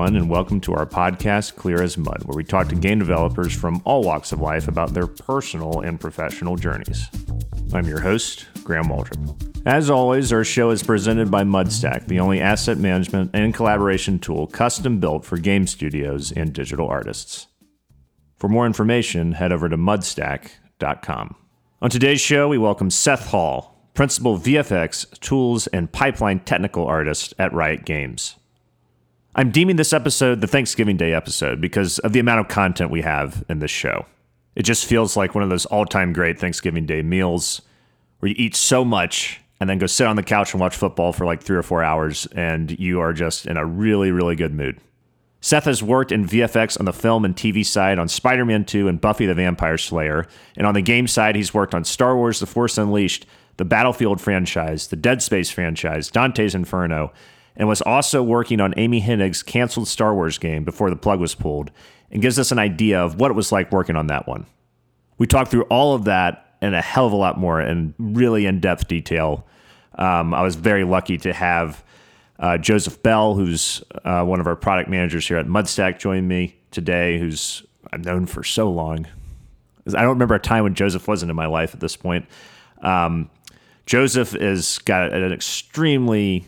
everyone, and welcome to our podcast, Clear as Mud, where we talk to game developers from all walks of life about their personal and professional journeys. I'm your host, Graham Waldrop. As always, our show is presented by Mudstack, the only asset management and collaboration tool custom built for game studios and digital artists. For more information, head over to mudstack.com. On today's show, we welcome Seth Hall, Principal VFX, Tools, and Pipeline Technical Artist at Riot Games. I'm deeming this episode the Thanksgiving Day episode because of the amount of content we have in this show. It just feels like one of those all time great Thanksgiving Day meals where you eat so much and then go sit on the couch and watch football for like three or four hours, and you are just in a really, really good mood. Seth has worked in VFX on the film and TV side on Spider Man 2 and Buffy the Vampire Slayer. And on the game side, he's worked on Star Wars The Force Unleashed, the Battlefield franchise, the Dead Space franchise, Dante's Inferno, and was also working on Amy Hennig's canceled Star Wars game before the plug was pulled, and gives us an idea of what it was like working on that one. We talked through all of that and a hell of a lot more in really in depth detail. Um, I was very lucky to have uh, Joseph Bell, who's uh, one of our product managers here at Mudstack, join me today, who's I've known for so long. I don't remember a time when Joseph wasn't in my life at this point. Um, Joseph has got an extremely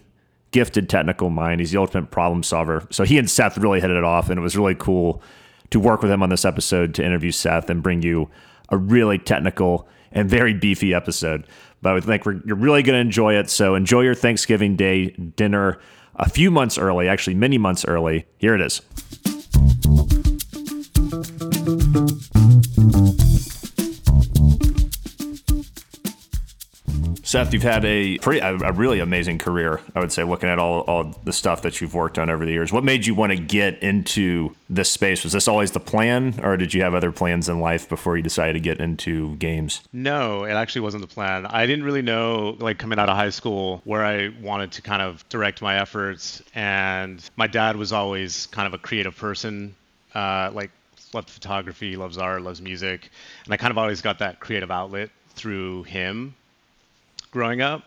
gifted technical mind. He's the ultimate problem solver. So he and Seth really hit it off, and it was really cool to work with him on this episode to interview Seth and bring you a really technical and very beefy episode. But I think you're really going to enjoy it. So enjoy your Thanksgiving Day dinner a few months early, actually, many months early. Here it is. Seth, you've had a pretty, a, a, really amazing career, I would say, looking at all, all the stuff that you've worked on over the years. What made you want to get into this space? Was this always the plan, or did you have other plans in life before you decided to get into games? No, it actually wasn't the plan. I didn't really know, like, coming out of high school, where I wanted to kind of direct my efforts. And my dad was always kind of a creative person, uh, like, loved photography, loves art, loves music. And I kind of always got that creative outlet through him growing up.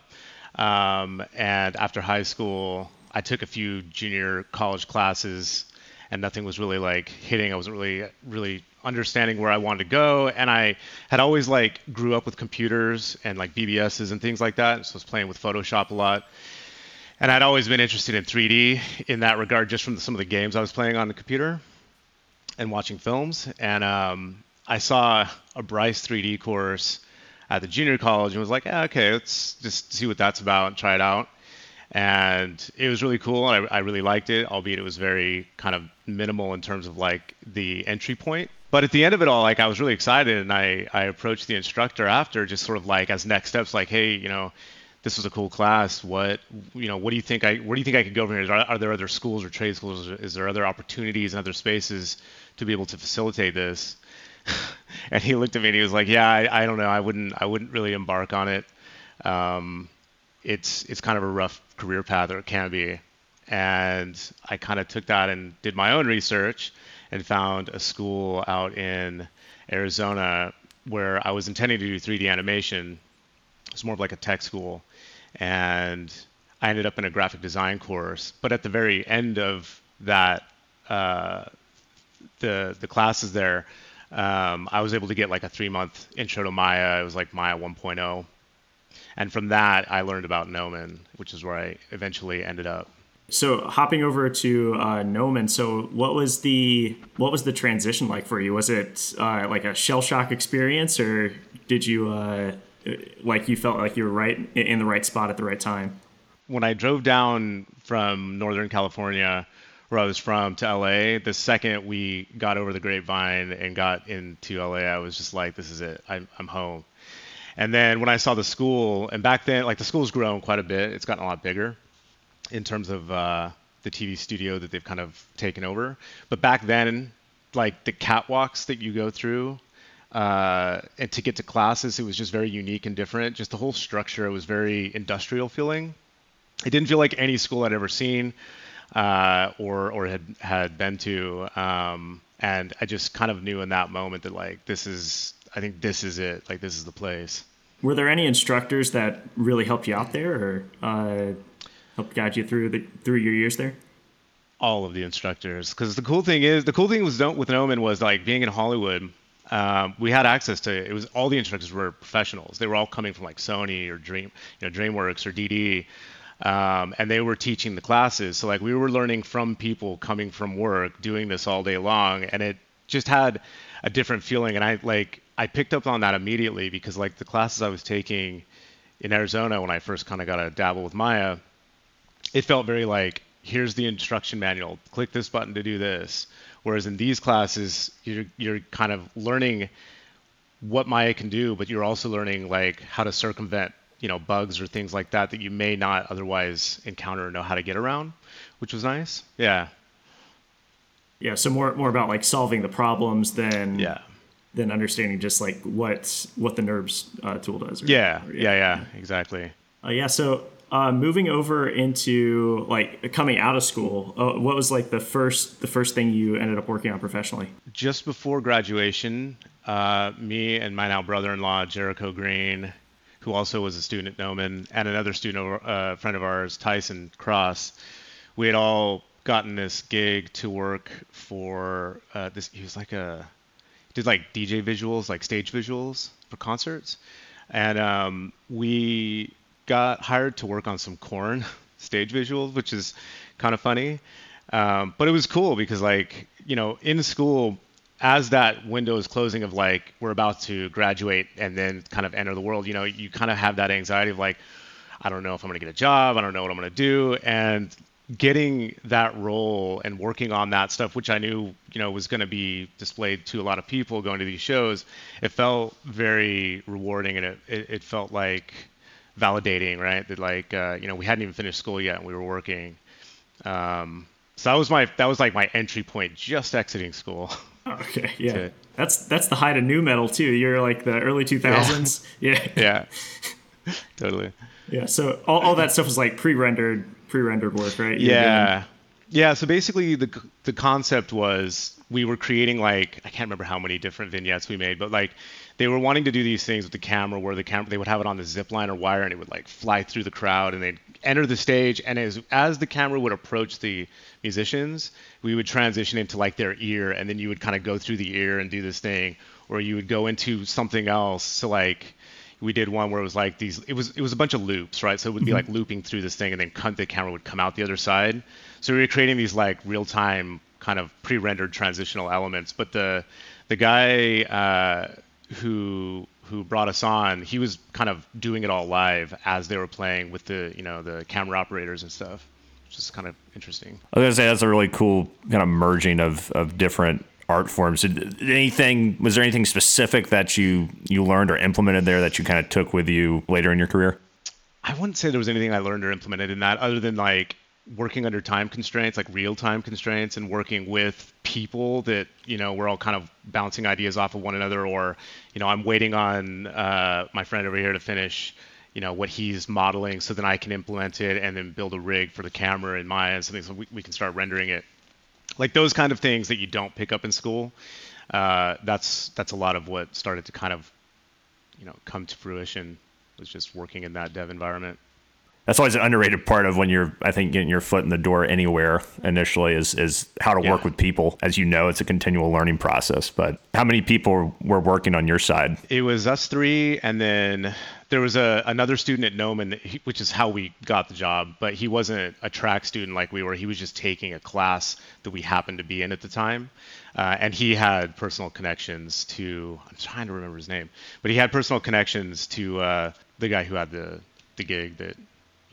Um, and after high school, I took a few junior college classes, and nothing was really like hitting. I wasn't really really understanding where I wanted to go, and I had always like grew up with computers and like BBSs and things like that. So I was playing with Photoshop a lot, and I'd always been interested in 3D in that regard, just from some of the games I was playing on the computer and watching films. And um, I saw a Bryce 3D course at the junior college and was like, okay, let's just see what that's about and try it out. And it was really cool. I, I really liked it, albeit it was very kind of minimal in terms of like the entry point. But at the end of it all, like I was really excited and I, I approached the instructor after just sort of like as next steps, like, hey, you know, this was a cool class. What you know, what do you think I where do you think I could go from here? Are, are there other schools or trade schools? Is there other opportunities and other spaces to be able to facilitate this? and he looked at me and he was like, "Yeah, I, I don't know. I wouldn't. I wouldn't really embark on it. Um, it's it's kind of a rough career path, or it can be." And I kind of took that and did my own research and found a school out in Arizona where I was intending to do 3D animation. It's more of like a tech school, and I ended up in a graphic design course. But at the very end of that, uh, the the classes there, um, I was able to get like a three month intro to Maya. It was like Maya 1.0. And from that, I learned about Gnomon, which is where I eventually ended up. So hopping over to uh, Gnomon, so what was the what was the transition like for you? Was it uh, like a shell shock experience, or did you uh, like you felt like you were right in the right spot at the right time? When I drove down from Northern California, where I was from to LA, the second we got over the grapevine and got into LA, I was just like, this is it. I'm, I'm home. And then when I saw the school, and back then, like the school's grown quite a bit. It's gotten a lot bigger in terms of uh, the TV studio that they've kind of taken over. But back then, like the catwalks that you go through uh, and to get to classes, it was just very unique and different. Just the whole structure, it was very industrial feeling. It didn't feel like any school I'd ever seen uh, or or had had been to. Um, and I just kind of knew in that moment that like this is I think this is it like this is the place. Were there any instructors that really helped you out there or uh, helped guide you through the through your years there? all of the instructors because the cool thing is the cool thing was with Gnomon was like being in Hollywood. Um, we had access to it was all the instructors were professionals. They were all coming from like Sony or Dream, you know, DreamWorks or DD, um, and they were teaching the classes. So like we were learning from people coming from work, doing this all day long, and it just had a different feeling. And I like I picked up on that immediately because like the classes I was taking in Arizona when I first kind of got to dabble with Maya, it felt very like here's the instruction manual. Click this button to do this. Whereas in these classes, you're you're kind of learning what Maya can do, but you're also learning like how to circumvent you know bugs or things like that that you may not otherwise encounter or know how to get around, which was nice. Yeah. Yeah. So more more about like solving the problems than yeah than understanding just like what what the NURBS uh, tool does. Or, yeah, or, yeah, yeah, yeah, exactly. Uh, yeah. So uh, moving over into like coming out of school, uh, what was like the first the first thing you ended up working on professionally? Just before graduation, uh, me and my now brother-in-law Jericho Green, who also was a student at Gnomon, and another student, uh, friend of ours, Tyson Cross, we had all gotten this gig to work for uh, this. He was like a did like DJ visuals, like stage visuals for concerts, and um, we got hired to work on some Korn stage visuals, which is kind of funny. Um, but it was cool because like you know in school as that window is closing of like we're about to graduate and then kind of enter the world you know you kind of have that anxiety of like i don't know if i'm going to get a job i don't know what i'm going to do and getting that role and working on that stuff, which I knew, you know, was going to be displayed to a lot of people going to these shows, it felt very rewarding and it, it, it felt like validating, right? That like, uh, you know, we hadn't even finished school yet and we were working. Um, so that was my, that was like my entry point, just exiting school. Okay, yeah, to, that's that's the height of nu metal too. You're like the early 2000s. Yeah, yeah, yeah. totally. Yeah, so all, all that stuff was like pre-rendered pre-rendered work, right? You yeah, yeah. So basically, the the concept was we were creating like I can't remember how many different vignettes we made, but like they were wanting to do these things with the camera where the camera they would have it on the zip line or wire and it would like fly through the crowd and they'd enter the stage and as as the camera would approach the musicians we would transition into like their ear and then you would kind of go through the ear and do this thing or you would go into something else so like we did one where it was like these it was it was a bunch of loops right so it would be mm-hmm. like looping through this thing and then the camera would come out the other side so we were creating these like real time kind of pre-rendered transitional elements but the the guy uh, who who brought us on he was kind of doing it all live as they were playing with the you know the camera operators and stuff which is kind of interesting i was gonna say that's a really cool kind of merging of of different art forms. Did anything was there anything specific that you you learned or implemented there that you kind of took with you later in your career? I wouldn't say there was anything I learned or implemented in that other than like working under time constraints, like real time constraints, and working with people that you know we're all kind of bouncing ideas off of one another, or you know I'm waiting on uh, my friend over here to finish you know what he's modeling so then I can implement it and then build a rig for the camera in Maya and something so we, we can start rendering it like those kind of things that you don't pick up in school. Uh, that's that's a lot of what started to kind of, you know, come to fruition. Was just working in that dev environment. That's always an underrated part of when you're, I think, getting your foot in the door anywhere initially is is how to yeah. work with people. As you know, it's a continual learning process. But how many people were working on your side? It was us three, and then there was a another student at Gnomon, which is how we got the job. But he wasn't a track student like we were. He was just taking a class that we happened to be in at the time, uh, and he had personal connections to. I'm trying to remember his name, but he had personal connections to uh, the guy who had the the gig that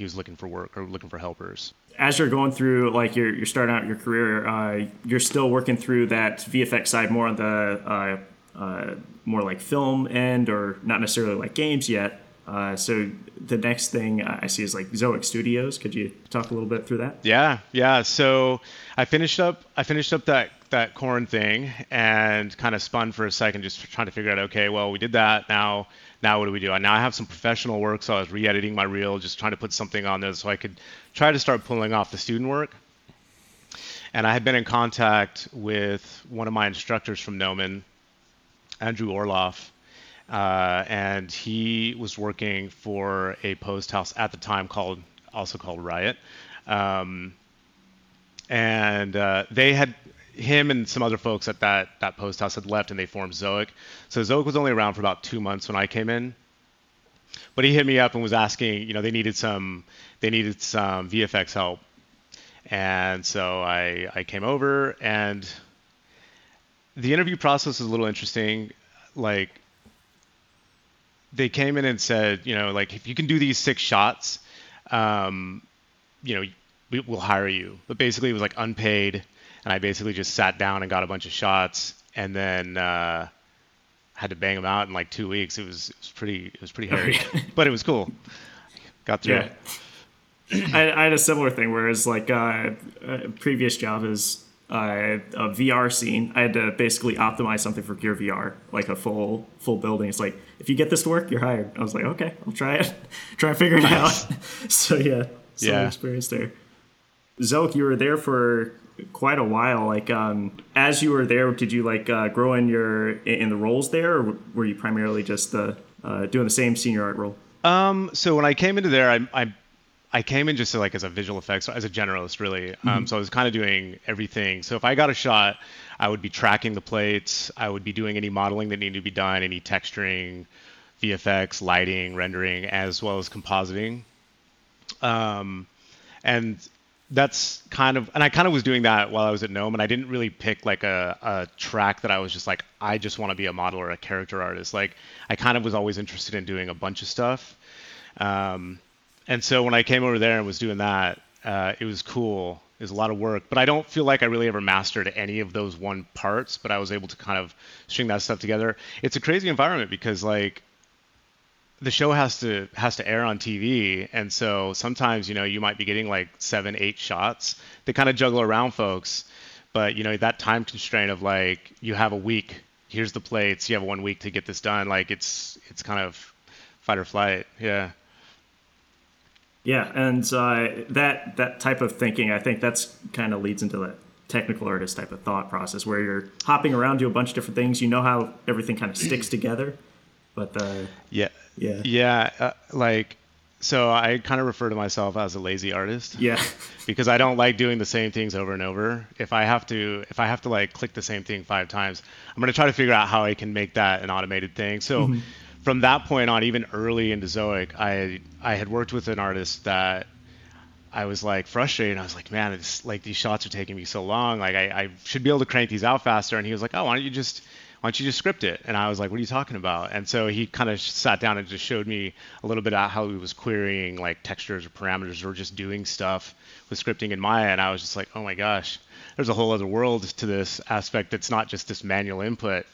he was looking for work or looking for helpers. As you're going through, like you're, you're starting out your career, uh, you're still working through that VFX side more on the uh, uh, more like film end, or not necessarily like games yet. Uh, so the next thing I see is like Zoic Studios. Could you talk a little bit through that? Yeah, yeah. So I finished up I finished up that that Korn thing and kind of spun for a second, just trying to figure out. Okay, well we did that. Now now what do we do? Now I have some professional work, so I was re-editing my reel, just trying to put something on there so I could try to start pulling off the student work. And I had been in contact with one of my instructors from Gnomon, Andrew Orloff, uh, and he was working for a post house at the time called also called Riot. Um, and uh, they had him and some other folks at that that post house had left and they formed Zoic. So Zoic was only around for about two months when I came in. But he hit me up and was asking, you know, they needed some they needed some VFX help. And so I I came over and the interview process was a little interesting. Like they came in and said, you know, like if you can do these six shots, um, you know, we, will hire you. But basically, it was like unpaid, and I basically just sat down and got a bunch of shots, and then uh, had to bang them out in like two weeks. It was it was pretty it was pretty hairy, but it was cool. Got through yeah. it. I, I, had a similar thing, whereas like uh, a previous job is uh, a VR scene. I had to basically optimize something for Gear VR, like a full full building. It's like if you get this to work, you're hired. I was like, okay, I'll try it, try and figure it nice. out. so yeah, some yeah. experience there. Zoic, you were there for quite a while. Like, um, as you were there, did you like uh, grow in your in the roles there, or were you primarily just uh, uh, doing the same senior art role? Um, so when I came into there, I, I I came in just to, like as a visual effects, as a generalist, really. Um, mm-hmm. Um, so I was kind of doing everything. So if I got a shot, I would be tracking the plates. I would be doing any modeling that needed to be done, any texturing, VFX, lighting, rendering, as well as compositing. Um, and that's kind of and I kind of was doing that while I was at Gnomon and I didn't really pick like a, a track that I was just like I just want to be a model or a character artist like I kind of was always interested in doing a bunch of stuff um, and so when I came over there and was doing that uh, it was cool it was a lot of work but I don't feel like I really ever mastered any of those one parts but I was able to kind of string that stuff together it's a crazy environment because like the show has to has to air on TV, and so sometimes you know you might be getting like seven, eight shots. They kind of juggle around folks, but you know that time constraint of like you have a week. Here's the plates. You have one week to get this done. Like it's it's kind of fight or flight. Yeah. Yeah, and uh, that that type of thinking, I think that's kind of leads into that technical artist type of thought process where you're hopping around, do a bunch of different things. You know how everything kind of sticks together, but uh, yeah, yeah. Yeah. Uh, like, so I kind of refer to myself as a lazy artist. Yeah. because I don't like doing the same things over and over. If I have to, if I have to like click the same thing five times, I'm going to try to figure out how I can make that an automated thing. So mm-hmm. From that point on, even early into Zoic, I, I had worked with an artist that I was like frustrated. I was like, man, it's like these shots are taking me so long. Like I, I should be able to crank these out faster. And he was like, oh, why don't you just why don't you just script it? And I was like, what are you talking about? And so he kind of sat down and just showed me a little bit about how he was querying like textures or parameters or just doing stuff with scripting in Maya. And I was just like, oh my gosh, there's a whole other world to this aspect that's not just this manual input.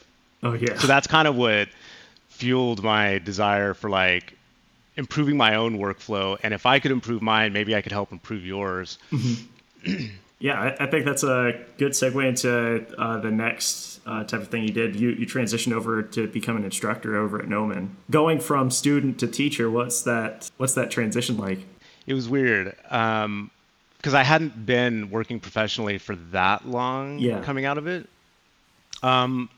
Oh yeah. So that's kind of what fueled my desire for like improving my own workflow. And if I could improve mine, maybe I could help improve yours. Mm-hmm. yeah, I, I, think that's a good segue into uh, the next uh, type of thing you did. You you transitioned over to become an instructor over at Gnomon. Going from student to teacher, what's that? What's that transition like? It was weird because um, I hadn't been working professionally for that long. Yeah. Coming out of it. Um,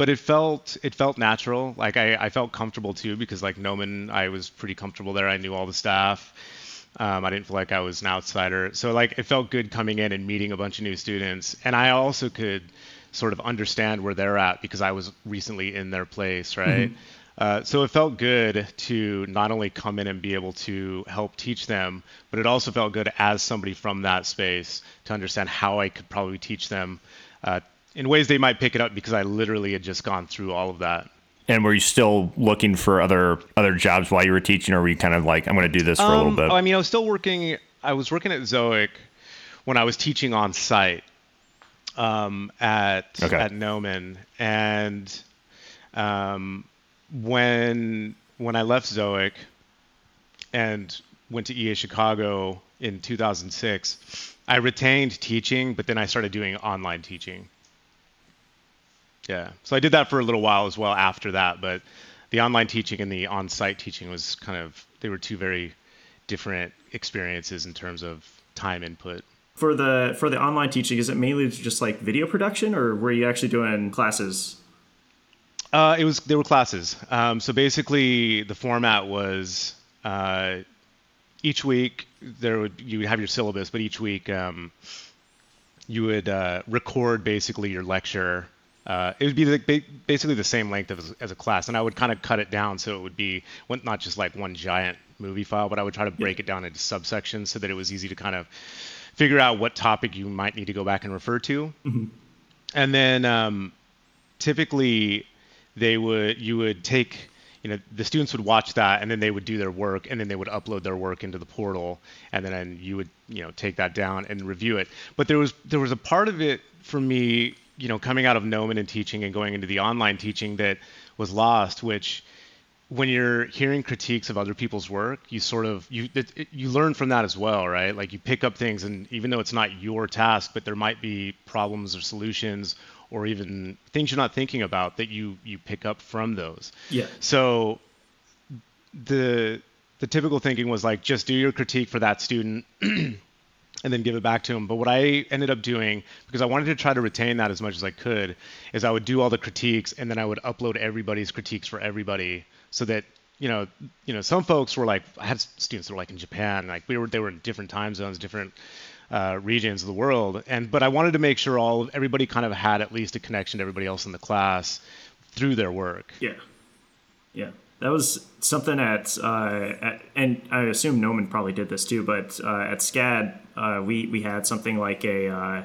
but it felt it felt natural. Like I, I felt comfortable too because like Gnomon, I was pretty comfortable there. I knew all the staff. Um, I didn't feel like I was an outsider. So like it felt good coming in and meeting a bunch of new students. And I also could sort of understand where they're at because I was recently in their place, right? Mm-hmm. Uh, so it felt good to not only come in and be able to help teach them, but it also felt good as somebody from that space to understand how I could probably teach them uh, in ways they might pick it up because I literally had just gone through all of that. And were you still looking for other other jobs while you were teaching, or were you kind of like, I'm going to do this for um, a little um, bit? I mean, I was still working. I was working at Zoic when I was teaching on site um, at okay. at Gnomon, and um, when when I left Zoic and went to EA Chicago in 2006, I retained teaching, but then I started doing online teaching. Yeah, so I did that for a little while as well after that, but the online teaching and the on-site teaching was kind of they were two very different experiences in terms of time input. For the for the online teaching is it mainly just like video production or were you actually doing classes? Uh, it was there were classes. Um, so basically the format was uh, each week there would you would have your syllabus but each week um, you would uh, record basically your lecture. Uh, it would be like basically the same length as, as a class, and I would kind of cut it down so it would be not just like one giant movie file, but I would try to break yeah. it down into subsections so that it was easy to kind of figure out what topic you might need to go back and refer to. Mm-hmm. And then um, typically they would you would take you know the students would watch that and then they would do their work and then they would upload their work into the portal and then you would you know take that down and review it but there was there was a part of it for me you know coming out of Gnomon and teaching and going into the online teaching that was lost which when you're hearing critiques of other people's work, you sort of you it, you learn from that as well, right? Like you pick up things, and even though it's not your task, but there might be problems or solutions or even things you're not thinking about that you you pick up from those. Yeah. So the the typical thinking was like just do your critique for that student and then give it back to them. But what I ended up doing because I wanted to try to retain that as much as I could is I would do all the critiques and then I would upload everybody's critiques for everybody so that you know, you know, some folks were like, I had students that were like in Japan, like we were, they were in different time zones, different uh, regions of the world. And but I wanted to make sure all everybody kind of had at least a connection to everybody else in the class through their work. Yeah, yeah, that was something at, uh, at and I assume Gnomon probably did this too. But uh, at SCAD, uh, we we had something like a uh,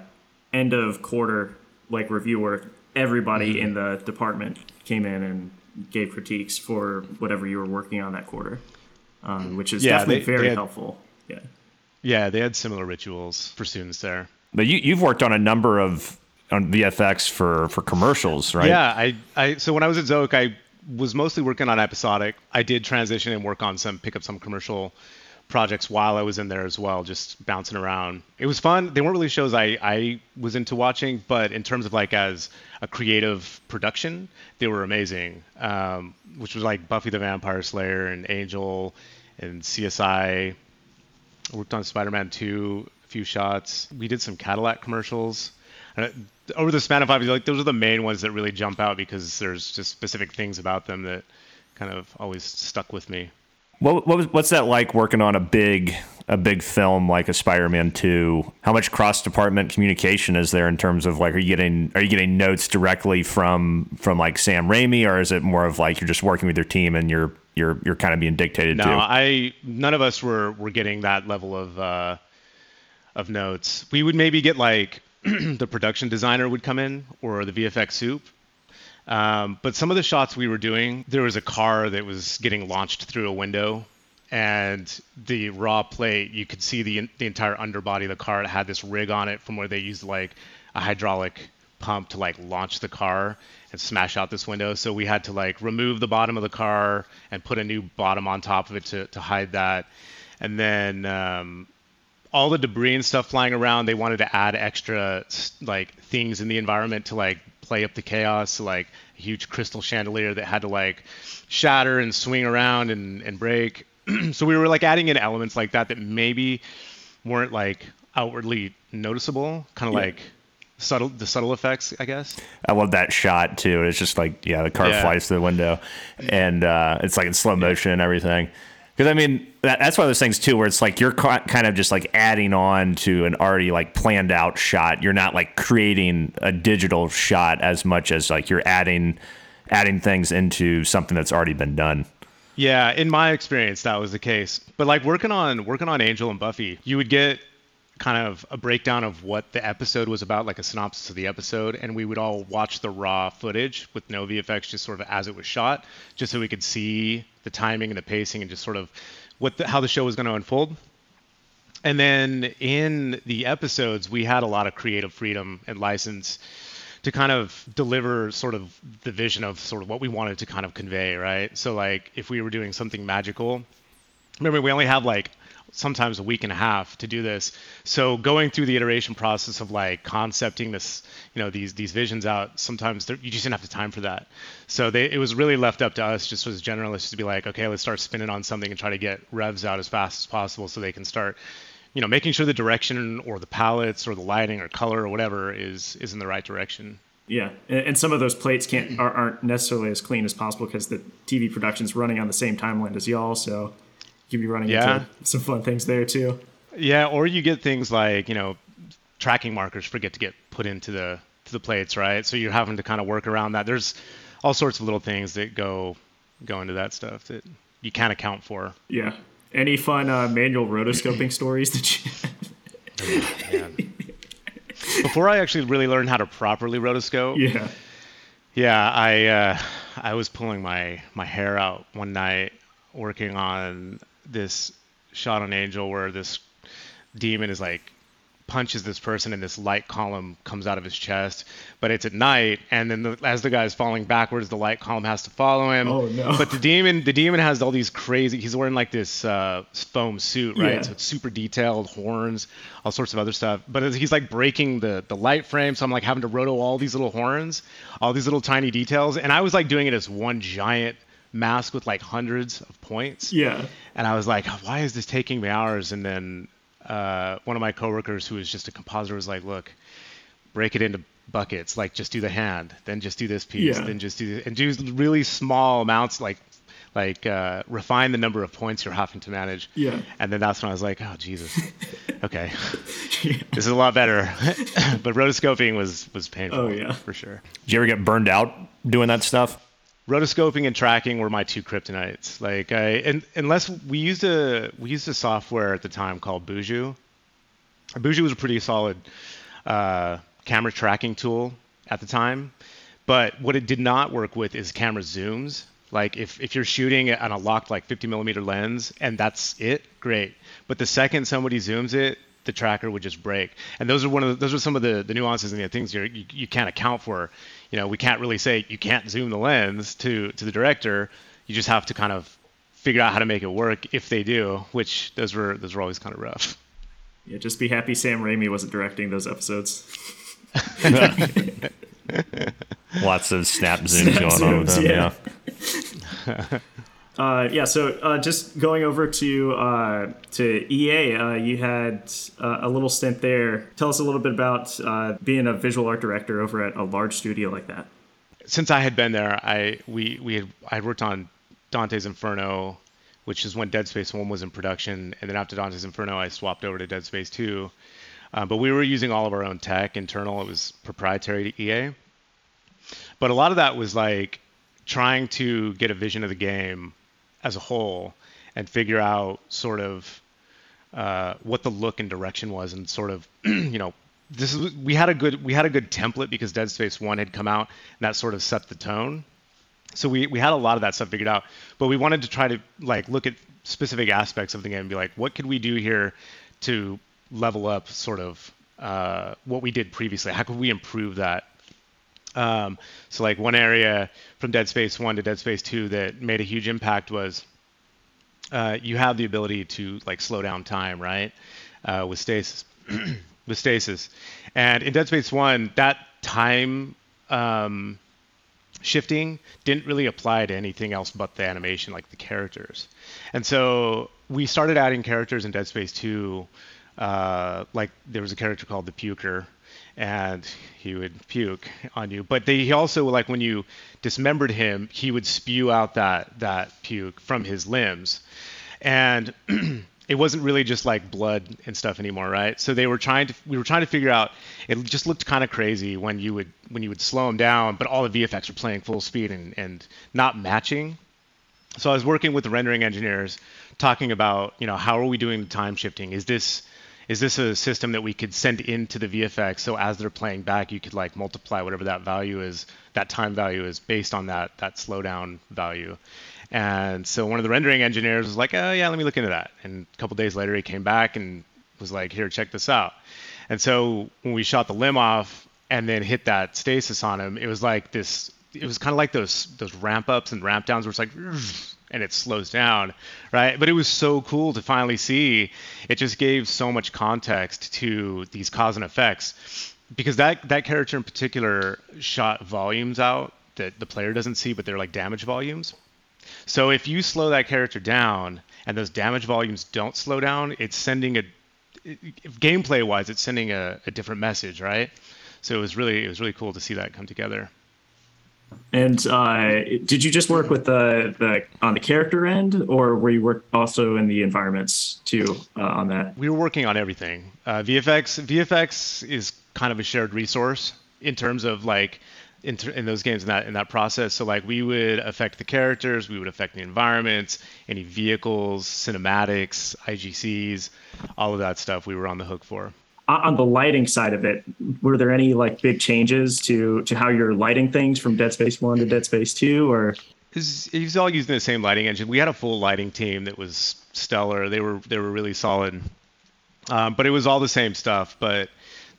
end of quarter like review where everybody mm-hmm. in the department came in and gave critiques for whatever you were working on that quarter, um, which is yeah, definitely they, very they had, helpful. Yeah. Yeah, they had similar rituals for students there. But you, you've worked on a number of on VFX for for commercials, right? Yeah, I, I so when I was at Zoic, I was mostly working on episodic. I did transition and work on some pick up some commercial projects while I was in there as well, just bouncing around. It was fun. They weren't really shows I, I was into watching, but in terms of like as a creative production, they were amazing. Um, which was like Buffy the Vampire Slayer and Angel and CSI I worked on Spider-Man 2, a few shots. We did some Cadillac commercials. Uh, over the span of five years, like those are the main ones that really jump out because there's just specific things about them that kind of always stuck with me. What, what was, what's that like working on a big a big film like a Spider-Man 2? How much cross-department communication is there in terms of like are you getting are you getting notes directly from from like Sam Raimi or is it more of like you're just working with your team and you're you're you're kind of being dictated no, to? No, I none of us were were getting that level of uh, of notes. We would maybe get like the production designer would come in or the VFX soup. Um, but some of the shots we were doing, there was a car that was getting launched through a window, and the raw plate, you could see the the entire underbody of the car. It had this rig on it from where they used like a hydraulic pump to like launch the car and smash out this window. So we had to like remove the bottom of the car and put a new bottom on top of it to, to hide that. And then um, all the debris and stuff flying around, they wanted to add extra like things in the environment to like play up the chaos. So, like a huge crystal chandelier that had to like shatter and swing around and, and break. so we were like adding in elements like that that maybe weren't like outwardly noticeable, kind of yeah. like subtle the subtle effects i guess i love that shot too it's just like yeah the car yeah. flies through the window and uh, it's like in slow motion and everything because i mean that, that's one of those things too where it's like you're kind of just like adding on to an already like planned out shot. You're not like creating a digital shot as much as like you're adding adding things into something that's already been done. Yeah in my experience that was the case. But like working on working on angel and buffy you would get kind of a breakdown of what the episode was about, like a synopsis of the episode, and we would all watch the raw footage with no VFX, just sort of as it was shot, just so we could see the timing and the pacing and just sort of what the, how the show was going to unfold. And then in the episodes, we had a lot of creative freedom and license to kind of deliver sort of the vision of sort of what we wanted to kind of convey, right? So like if we were doing something magical, remember we only have like sometimes a week and a half to do this. So going through the iteration process of like concepting this, you know, these these visions out, sometimes you just didn't have the time for that. So they, it was really left up to us, just as generalists, to be like, okay, let's start spinning on something and try to get revs out as fast as possible, so they can start, you know, making sure the direction or the palettes or the lighting or color or whatever is is in the right direction. Yeah, and some of those plates can't aren't necessarily as clean as possible because the TV production's running on the same timeline as y'all. So could be running yeah. into some fun things there too. Yeah, or you get things like you know tracking markers forget to get put into the to the plates, right? So you're having to kind of work around that. There's all sorts of little things that go go into that stuff that you can't account for. Yeah. Any fun uh, manual rotoscoping stories that you? oh, Before I actually really learned how to properly rotoscope, yeah, yeah, I uh, I was pulling my my hair out one night working on this shot on Angel where this demon is like punches this person and this light column comes out of his chest but it's at night and then the, as the guy's falling backwards the light column has to follow him. Oh no. But the demon the demon has all these crazy he's wearing like this uh, foam suit right? Yeah. so it's super detailed horns all sorts of other stuff. But as he's like breaking the the light frame so i'm like having to roto all these little horns all these little tiny details and i was like doing it as one giant mask with like hundreds of points yeah and I was like, why is this taking me hours? And then uh, one of my coworkers, who was just a compositor, was like, look, break it into buckets. Like, just do the hand, then just do this piece, Yeah. then just do and do really small amounts, like like uh, refine the number of points you're having to manage. Yeah. And then that's when I was like, oh Jesus, okay, this is a lot better. but rotoscoping was was painful. Oh, yeah. for sure. Did you ever get burned out doing that stuff? Rotoscoping and tracking were my two kryptonites. Like I, and, unless we used a we used a software at the time called Boujou. Boujou was a pretty solid uh, camera tracking tool at the time, but what it did not work with is camera zooms. Like if, if you're shooting on a locked like 50 millimeter lens and that's it, great. But the second somebody zooms it, the tracker would just break. And those are one of the, those are some of the, the nuances and the things you you can't account for. You know, we can't really say you can't zoom the lens to to the director. You just have to kind of figure out how to make it work if they do, which those were those were always kind of rough. yeah just be happy sam raimi wasn't directing those episodes Lots of snap zooms going on with zooms, them. yeah. Yeah. Uh, yeah, so uh, just going over to uh, to EA, uh, you had uh, a little stint there. Tell us a little bit about uh, being a visual art director over at a large studio like that. Since I had been there, I we we had I had worked on Dante's Inferno, which is when Dead Space One was in production, and then after Dante's Inferno, I swapped over to Dead Space Two. But we were using all of our own tech internal. It was proprietary to EA. But a lot of that was like trying to get a vision of the game as a whole and figure out sort of uh, what the look and direction was and sort of you know this is we had a good we had a good template because Dead Space One had come out and that sort of set the tone. So we we had a lot of that stuff figured out, but we wanted to try to like look at specific aspects of the game and be like, what could we do here to level up sort of uh, what we did previously? How could we improve that? Um, so like one area from Dead Space One to Dead Space Two that made a huge impact was uh, you have the ability to like slow down time, right? Uh, with stasis, with stasis, and in Dead Space One, that time um, shifting didn't really apply to anything else but the animation, like the characters. And so we started adding characters in Dead Space Two. Uh, like there was a character called the Puker, and he would puke on you. But they, he also like when you dismembered him, he would spew out that that puke from his limbs, and it wasn't really just like blood and stuff anymore, right? So they were trying to we were trying to figure out. It just looked kind of crazy when you would when you would slow him down, but all the VFX were playing full speed and and not matching. So I was working with the rendering engineers, talking about you know how are we doing the time shifting? Is this is this a system that we could send into the VFX so as they're playing back, you could like multiply whatever that value is, that time value is based on that that slowdown value. And so one of the rendering engineers was like, "Oh yeah, let me look into that." And a couple days later, he came back and was like, "Here, check this out." And so when we shot the limb off and then hit that stasis on him, it was like this. It was kind of like those those ramp ups and ramp downs where it's like and it slows down, right? But it was so cool to finally see. It just gave so much context to these cause and effects because that that character in particular shot volumes out that the player doesn't see, but they're like damage volumes. So if you slow that character down and those damage volumes don't slow down, it's sending a gameplay wise, it's sending a, a different message, right? So it was really it was really cool to see that come together. And uh, did you just work with the, the on the character end, or were you work also in the environments? too uh, on that? We were working on everything. Uh, VFX VFX is kind of a shared resource in terms of like in, in those games in that in that process. So like we would affect the characters, we would affect the environments, any vehicles, cinematics, IGCs, all of that stuff. We were on the hook for. On the lighting side of it, were there any like big changes to to how you're lighting things from Dead Space One to Dead Space Two, or? It's, it's all using the same lighting engine. We had a full lighting team that was stellar. They were they were really solid, um, but it was all the same stuff. But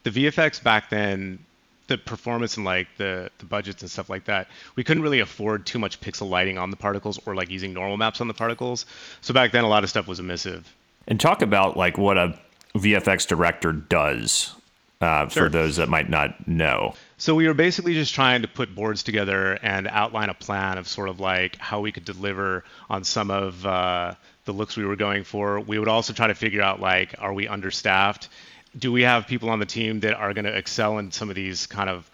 the VFX back then the performance and like the the budgets and stuff like that, we couldn't really afford too much pixel lighting on the particles or like using normal maps on the particles. So back then, a lot of stuff was emissive. And talk about like what a VFX director does uh, sure. for those that might not know. So we were basically just trying to put boards together and outline a plan of sort of like how we could deliver on some of uh, the looks we were going for. We would also try to figure out like, are we understaffed? do we have people on the team that are going to excel in some of these kind of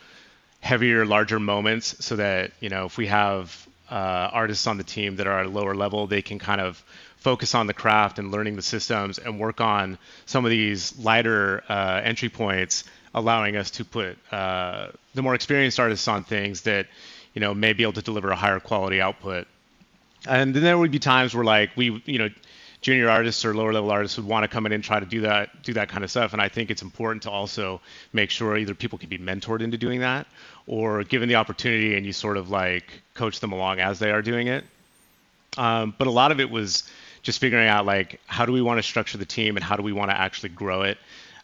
heavier, larger moments so that, you know, if we have uh, artists on the team that are at a lower level, they can kind of focus on the craft and learning the systems and work on some of these lighter uh, entry points, allowing us to put uh, the more experienced artists on things that, you know, may be able to deliver a higher quality output. And then there would be times where like we, you know, junior artists or lower level artists would want to come in and try to do that do that kind of stuff and i think it's important to also make sure either people can be mentored into doing that or given the opportunity and you sort of like coach them along as they are doing it um, but a lot of it was just figuring out like how do we want to structure the team and how do we want to actually grow it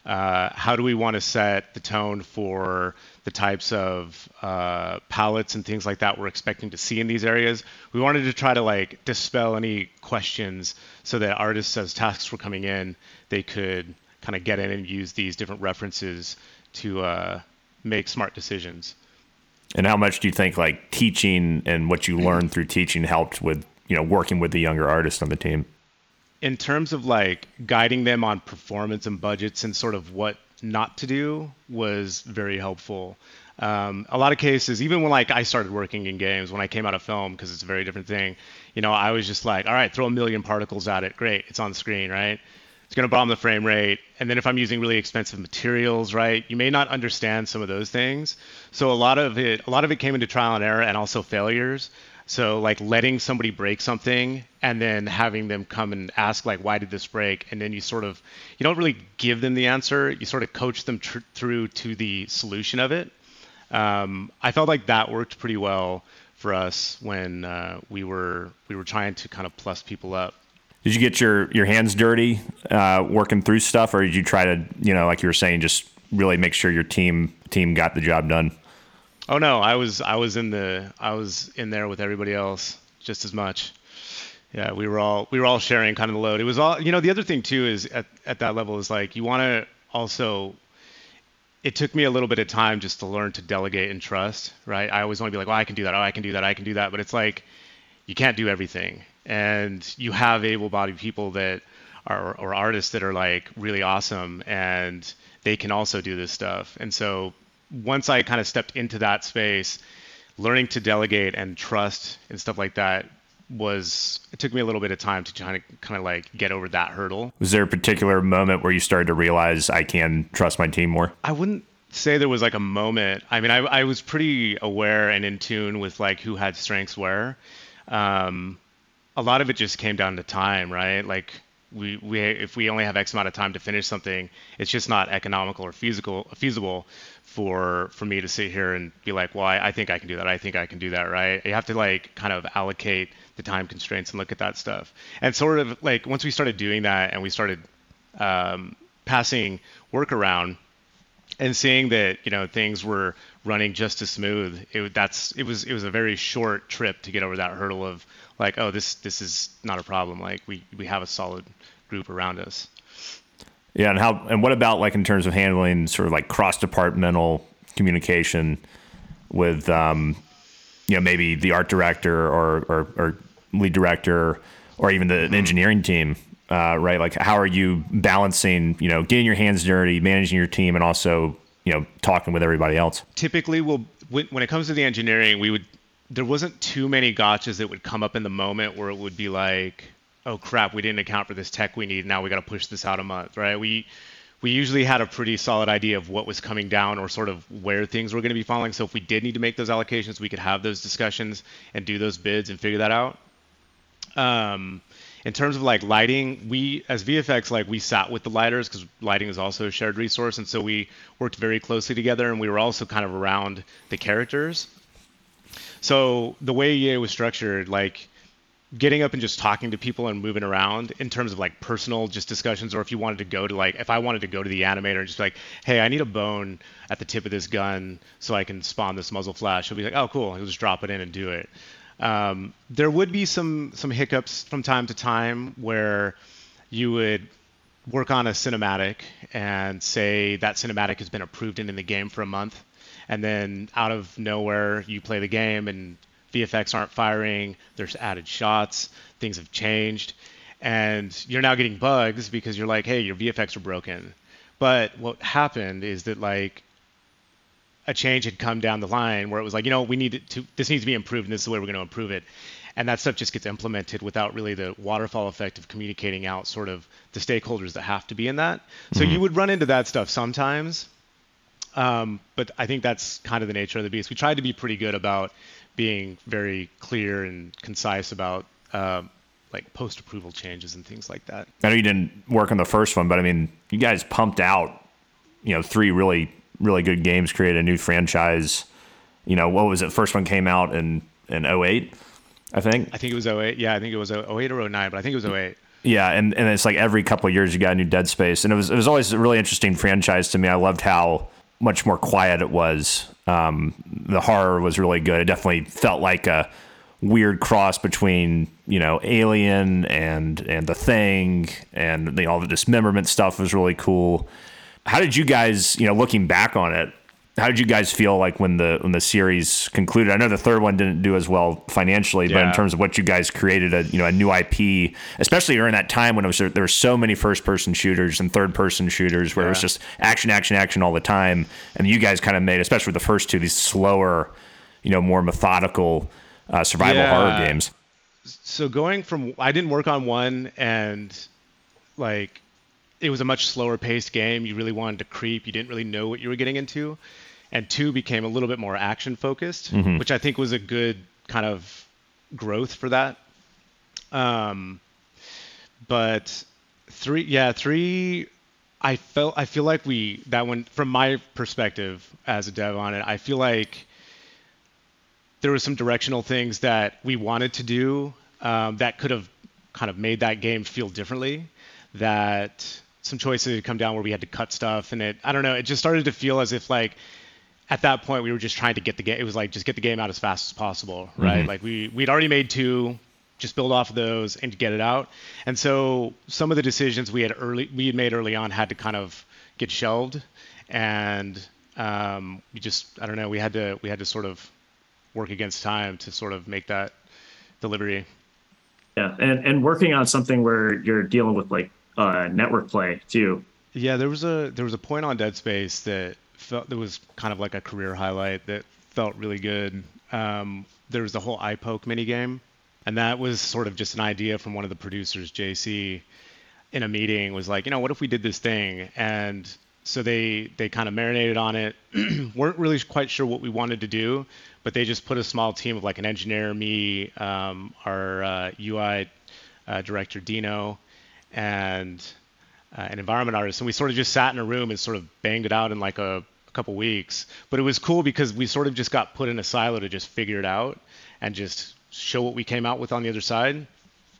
uh, how do we want to set the tone for the types of uh, palettes and things like that we're expecting to see in these areas. We wanted to try to like dispel any questions so that artists, as tasks were coming in, they could kind of get in and use these different references to uh, make smart decisions. And how much do you think like teaching and what you learned through teaching helped with you know working with the younger artists on the team? In terms of like guiding them on performance and budgets and sort of what not to do was very helpful. Um, a lot of cases, even when like I started working in games, when I came out of film, because it's a very different thing, you know, I was just like, all right, throw a million particles at it, great, it's on screen, right? It's going to bomb the frame rate. And then if I'm using really expensive materials, right, you may not understand some of those things. So a lot of it, a lot of it came into trial and error and also failures. So like letting somebody break something and then having them come and ask like why did this break and then you sort of you don't really give them the answer you sort of coach them tr- through to the solution of it. Um, I felt like that worked pretty well for us when uh, we were we were trying to kind of plus people up. Did you get your your hands dirty uh, working through stuff, or did you try to you know like you were saying just really make sure your team team got the job done? Oh no, I was I was in the I was in there with everybody else just as much. Yeah, we were all we were all sharing kind of the load. It was all you know. The other thing too is at at that level is like you want to also. It took me a little bit of time just to learn to delegate and trust. Right, I always want to be like, oh, I can do that. Oh, I can do that. I can do that. But it's like you can't do everything, and you have able-bodied people that are or artists that are like really awesome, and they can also do this stuff. And so once I kind of stepped into that space, learning to delegate and trust and stuff like that was it took me a little bit of time to kind of kind of like get over that hurdle. Was there a particular moment where you started to realize I can trust my team more? I wouldn't say there was like a moment. I mean, I, I was pretty aware and in tune with like who had strengths where. Um, a lot of it just came down to time, right? Like we, we if we only have X amount of time to finish something, it's just not economical or feasible feasible for for me to sit here and be like, well, I, I, think I can do that. I think I can do that, right? You have to like kind of allocate the time constraints and look at that stuff. And sort of like once we started doing that and we started um, passing work around and seeing that you know things were running just as smooth, it that's it was it was a very short trip to get over that hurdle of like, oh, this this is not a problem. Like we we have a solid group around us. Yeah, and how and what about like in terms of handling sort of like cross departmental communication with um, you know maybe the art director or or, or lead director or even the, the engineering team, uh, right? Like how are you balancing you know getting your hands dirty, managing your team, and also you know talking with everybody else? Typically, we'll when it comes to the engineering, we would there wasn't too many gotchas that would come up in the moment where it would be like oh crap, we didn't account for this tech we need. Now we got to push this out a month, right? We we usually had a pretty solid idea of what was coming down or sort of where things were going to be falling. So if we did need to make those allocations, we could have those discussions and do those bids and figure that out. Um, in terms of like lighting, we as VFX like we sat with the lighters because lighting is also a shared resource, and so we worked very closely together, and we were also kind of around the characters. So the way EA was structured, like getting up and just talking to people and moving around in terms of like personal just discussions or if you wanted to go to like if i wanted to go to the animator and just be like hey i need a bone at the tip of this gun so i can spawn this muzzle flash he'll be like oh cool he'll just drop it in and do it. Um, there would be some some hiccups from time to time where you would work on a cinematic and say that cinematic has been approved and in the game for a month and then out of nowhere you play the game and VFX aren't firing, there's added shots, things have changed, and you're now getting bugs because you're like, hey, your VFX are broken. But what happened is that like a change had come down the line where it was like, you know, we need to this needs to be improved and this is the way we're going to improve it. And that stuff just gets implemented without really the waterfall effect of communicating out sort of the stakeholders that have to be in that. So mm-hmm. you would run into that stuff sometimes. Um, but I think that's kind of the nature of the beast. We tried to be pretty good about being very clear and concise about uh, like post approval changes and things like that. I know you didn't work on the first one, but I mean, you guys pumped out, you know, three really really good games, created a new franchise. You know, what was it? First one came out in in 08, I think. I think it was 08. Yeah, I think it was 08 or 09, but I think it was 08. Yeah, and, and it's like every couple of years you got a new Dead Space, and it was it was always a really interesting franchise to me. I loved how much more quiet it was. Um, the horror was really good. It definitely felt like a weird cross between you know Alien and and The Thing, and the, all the dismemberment stuff was really cool. How did you guys, you know, looking back on it, how did you guys feel like when the when the series concluded? I know the third one didn't do as well financially, yeah. but in terms of what you guys created, a you know a new IP, especially during that time when it was there were so many first person shooters and third person shooters where yeah. it was just action, action, action all the time, and you guys kind of made, especially with the first two, these slower, you know, more methodical uh, survival yeah. horror games. So going from I didn't work on one and like it was a much slower paced game. You really wanted to creep. You didn't really know what you were getting into and two became a little bit more action focused, mm-hmm. which I think was a good kind of growth for that. Um, but three, yeah, three. I felt I feel like we that one from my perspective as a dev on it. I feel like there were some directional things that we wanted to do um, that could have kind of made that game feel differently. That some choices had come down where we had to cut stuff, and it I don't know. It just started to feel as if like at that point we were just trying to get the game. It was like just get the game out as fast as possible, right? Mm-hmm. Like we we'd already made two, just build off of those and get it out. And so some of the decisions we had early we had made early on had to kind of get shelved, and um, we just I don't know we had to we had to sort of work against time to sort of make that delivery. Yeah, and and working on something where you're dealing with like uh, network play too. Yeah, there was a there was a point on Dead Space that felt there was kind of like a career highlight that felt really good. Um, there was the whole eye poke mini game, and that was sort of just an idea from one of the producers, JC, in a meeting. Was like, you know, what if we did this thing? And so they they kind of marinated on it. weren't really quite sure what we wanted to do, but they just put a small team of like an engineer, me, um, our uh, UI uh, director Dino, and uh, an environment artist, and we sort of just sat in a room and sort of banged it out in like a, a couple weeks. But it was cool because we sort of just got put in a silo to just figure it out and just show what we came out with on the other side.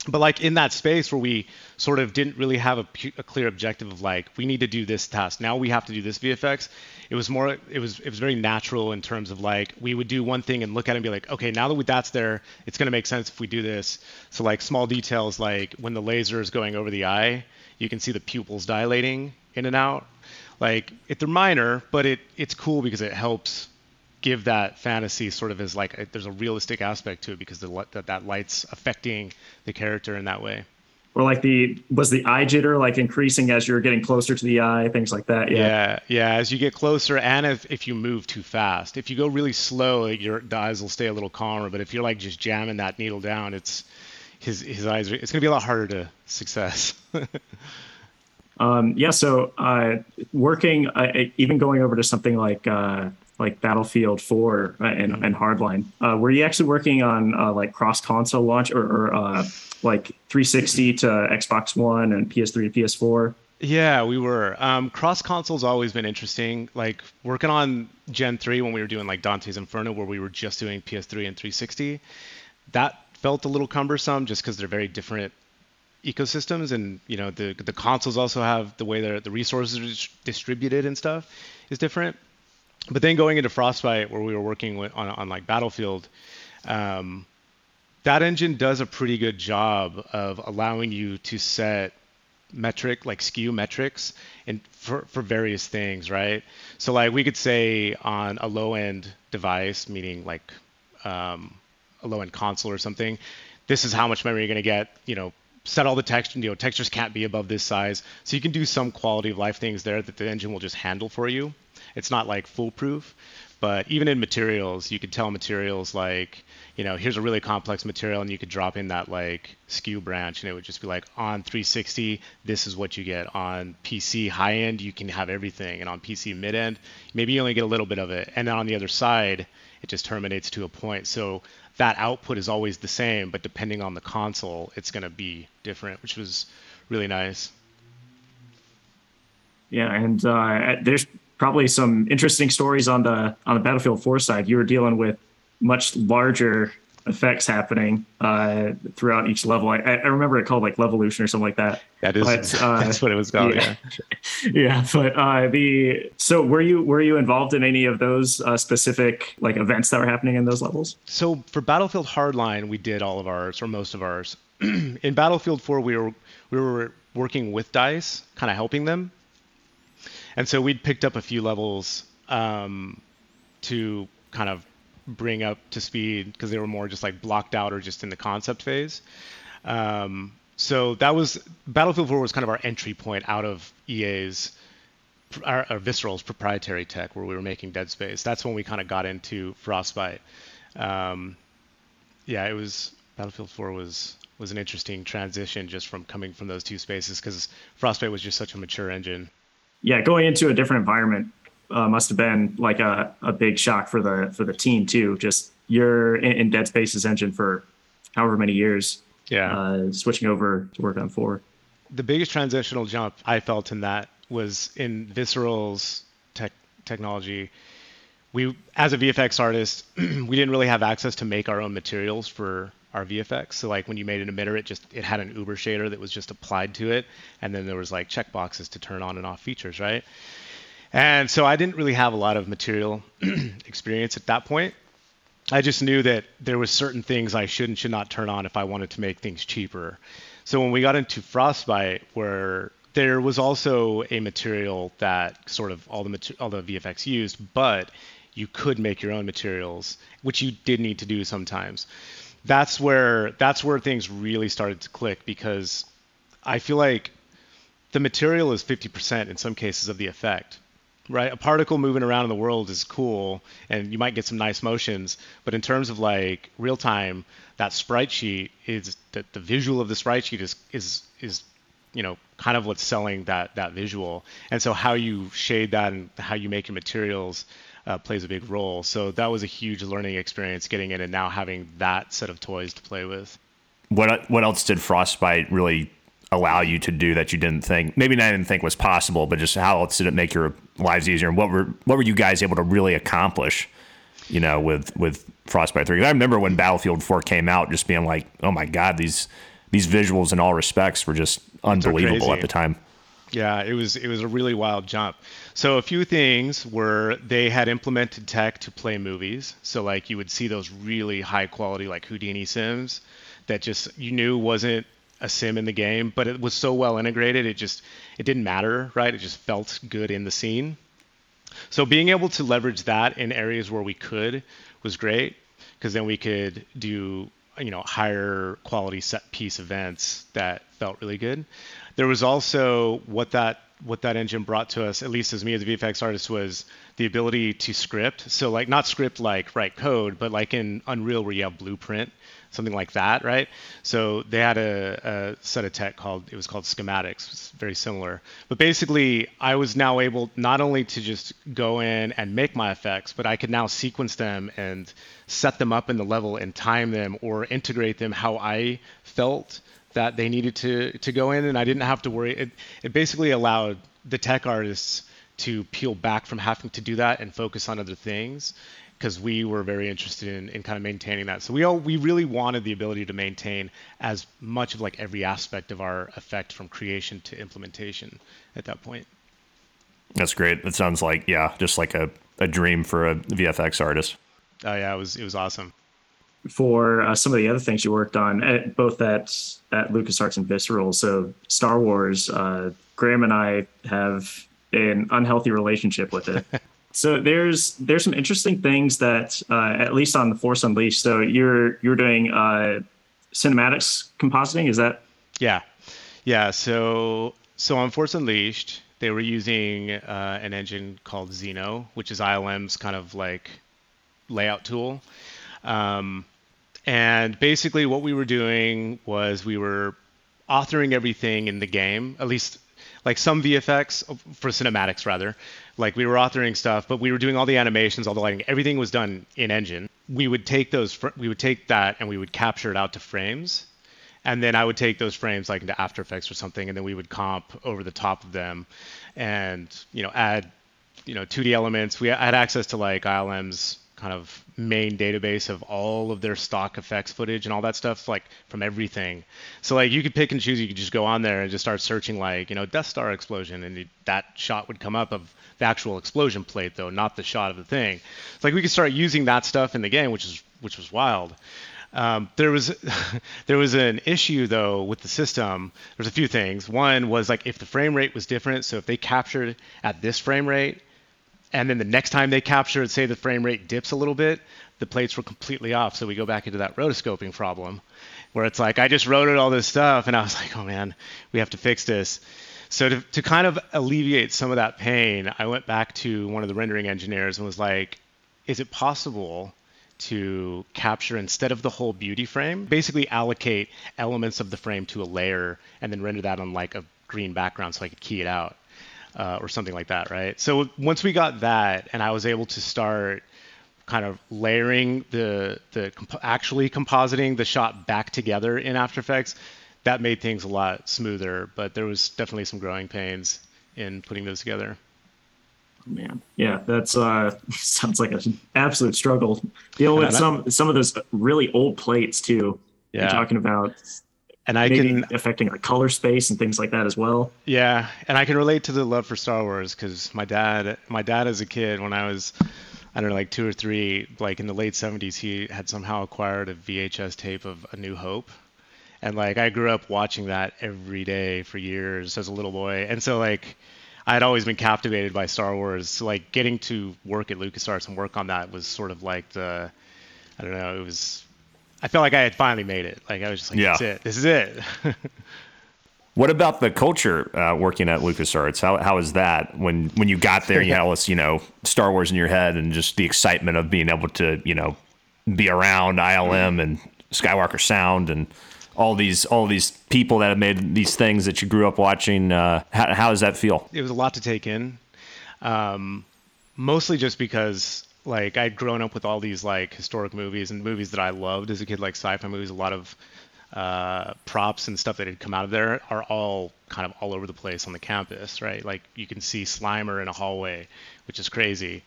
But like in that space where we sort of didn't really have a, a clear objective of like we need to do this task now we have to do this VFX. It was more it was it was very natural in terms of like we would do one thing and look at it and be like okay now that we, that's there it's going to make sense if we do this. So like small details like when the laser is going over the eye you can see the pupils dilating in and out. Like it, they're minor, but it it's cool because it helps give that fantasy sort of as like a, there's a realistic aspect to it because the that, that light's affecting the character in that way. Or like the was the eye jitter like increasing as you're getting closer to the eye, things like that. Yeah, yeah. yeah as you get closer, and if, if you move too fast, if you go really slow, your the eyes will stay a little calmer. But if you're like just jamming that needle down, it's his his eyes are, it's going to be a lot harder to success. um, yeah, so uh, working, uh, even going over to something like uh, like Battlefield 4 uh, and, mm-hmm. and Hardline, uh, were you actually working on uh, like cross console launch or, or like 360 to Xbox One and PS3 to PS4? Yeah, we were. Um, cross console's always been interesting. Like working on Gen 3 when we were doing like Dante's Inferno, where we were just doing PS3 and 360, that felt a little cumbersome just because they're very different ecosystems, and you know the the consoles also have the way the the resources are distributed and stuff is different. But then going into Frostbite, where we were working with, on on like Battlefield. Um, that engine does a pretty good job of allowing you to set metric like SKU metrics and for, for various things right so like we could say on a low end device meaning like um, a low end console or something this is how much memory you're going to get you know set all the text you know textures can't be above this size so you can do some quality of life things there that the engine will just handle for you it's not like foolproof but even in materials you could tell materials like you know, here's a really complex material, and you could drop in that like SKU branch, and it would just be like on 360, this is what you get. On PC high end, you can have everything, and on PC mid end, maybe you only get a little bit of it. And then on the other side, it just terminates to a point. So that output is always the same, but depending on the console, it's going to be different, which was really nice. Yeah, and uh, there's probably some interesting stories on the on the Battlefield 4 side. You were dealing with much larger effects happening uh, throughout each level. I, I, remember it called like Levolution or something like that. That is but, uh, that's what it was called. Yeah, yeah. yeah but uh, the so were you were you involved in any of those uh, specific like events that were happening in those levels? So for Battlefield Hardline, we did all of ours or most of ours. in Battlefield 4, we were we were working with Dice, kind of helping them, and so we'd picked up a few levels um, to kind of bring up to speed because they were more just like blocked out or just in the concept phase. Um, so that was Battlefield 4 was kind of our entry point out of EA's our, our, Visceral's proprietary tech where we were making Dead Space. That's when we kind of got into Frostbite. Um, yeah, it was Battlefield 4 was was an interesting transition just from coming from those two spaces because Frostbite was just such a mature engine. Yeah, going into a different environment uh, must have been like a, a big shock for the for the team too. Just you're in, in Dead Space's engine for however many years. Yeah. Uh, switching over to work on four. The biggest transitional jump I felt in that was in Visceral's tech technology. We, as a VFX artist, we didn't really have access to make our own materials for our VFX. So like when you made an emitter, it just it had an Uber shader that was just applied to it, and then there was like checkboxes to turn on and off features, right? And so I didn't really have a lot of material experience at that point. I just knew that there was certain things I should and should not turn on if I wanted to make things cheaper. So when we got into Frostbite, where there was also a material that sort of all the all the VFX used, but you could make your own materials, which you did need to do sometimes. That's where that's where things really started to click because I feel like the material is 50% in some cases of the effect right? A particle moving around in the world is cool, and you might get some nice motions. But in terms of like real time, that sprite sheet is that the visual of the sprite sheet is is is you know kind of what's selling that that visual. And so how you shade that and how you make your materials uh, plays a big role. So that was a huge learning experience getting in and now having that set of toys to play with. What what else did Frostbite really allow you to do that you didn't think maybe not didn't think was possible, but just how else did it make your lives easier? And what were what were you guys able to really accomplish? You know, with with Frostbite Three. I remember when Battlefield Four came out, just being like, oh my god, these these visuals in all respects were just unbelievable at the time. Yeah, it was it was a really wild jump. So a few things were they had implemented tech to play movies. So like you would see those really high quality like Houdini sims that just you knew wasn't a sim in the game, but it was so well integrated, it just it didn't matter, right? It just felt good in the scene. So being able to leverage that in areas where we could was great because then we could do you know higher quality set piece events that felt really good. There was also what that what that engine brought to us, at least as me as a VFX artist, was the ability to script. So like not script like write code, but like in Unreal where you have blueprint something like that, right? So they had a, a set of tech called it was called schematics, it's very similar. But basically, I was now able not only to just go in and make my effects, but I could now sequence them and set them up in the level and time them or integrate them how I felt that they needed to to go in, and I didn't have to worry. It it basically allowed the tech artists to peel back from having to do that and focus on other things because we were very interested in, in kind of maintaining that. So we all we really wanted the ability to maintain as much of like every aspect of our effect from creation to implementation at that point. That's great. That sounds like yeah, just like a, a dream for a VFX artist. Oh yeah, it was it was awesome. For uh, some of the other things you worked on, at, both at at LucasArts and Visceral, so Star Wars, uh, Graham and I have an unhealthy relationship with it. So there's there's some interesting things that uh, at least on the Force Unleashed. So you're you're doing uh, cinematics compositing. Is that? Yeah, yeah. So so on Force Unleashed, they were using uh, an engine called Zeno, which is ILM's kind of like layout tool. Um, and basically, what we were doing was we were authoring everything in the game, at least like some VFX uh, for cinematics rather. Like we were authoring stuff, but we were doing all the animations, all the lighting, everything was done in Engine. We would take those, we would take that and we would capture it out to frames, and then I would take those frames like into After Effects or something, and then we would comp over the top of them, and you know add, you know 2D elements. We had access to like ILM's kind of main database of all of their stock effects footage and all that stuff like from everything so like you could pick and choose you could just go on there and just start searching like you know death star explosion and that shot would come up of the actual explosion plate though not the shot of the thing it's like we could start using that stuff in the game which is which was wild um, there was there was an issue though with the system. There's a few things. One was like if the frame rate was different. So if they captured at this frame rate and then the next time they capture it, say the frame rate dips a little bit, the plates were completely off. So we go back into that rotoscoping problem where it's like, I just wrote all this stuff and I was like, oh man, we have to fix this. So to, to kind of alleviate some of that pain, I went back to one of the rendering engineers and was like, is it possible to capture instead of the whole beauty frame, basically allocate elements of the frame to a layer and then render that on like a green background so I could key it out uh, or something like that, right? So once we got that, and I was able to start kind of layering the the comp- actually compositing the shot back together in After Effects, that made things a lot smoother. But there was definitely some growing pains in putting those together. Man, yeah, that's uh sounds like an absolute struggle. Dealing with some some of those really old plates too. Yeah, You're talking about and I Maybe can affecting like color space and things like that as well. Yeah, and I can relate to the love for Star Wars because my dad, my dad as a kid, when I was, I don't know, like two or three, like in the late '70s, he had somehow acquired a VHS tape of A New Hope, and like I grew up watching that every day for years as a little boy, and so like. I'd always been captivated by Star Wars. So like getting to work at LucasArts and work on that was sort of like the, I don't know, it was I felt like I had finally made it. Like I was just like, yeah. it. This is it. what about the culture uh, working at LucasArts? How how is that when when you got there? You had all this, you know, Star Wars in your head, and just the excitement of being able to, you know, be around ILM and Skywalker Sound and all these all these people that have made these things that you grew up watching. Uh, how, how does that feel? It was a lot to take in. Um, mostly just because like I'd grown up with all these like historic movies and movies that I loved as a kid, like sci-fi movies. A lot of uh, props and stuff that had come out of there are all kind of all over the place on the campus, right? Like you can see Slimer in a hallway, which is crazy.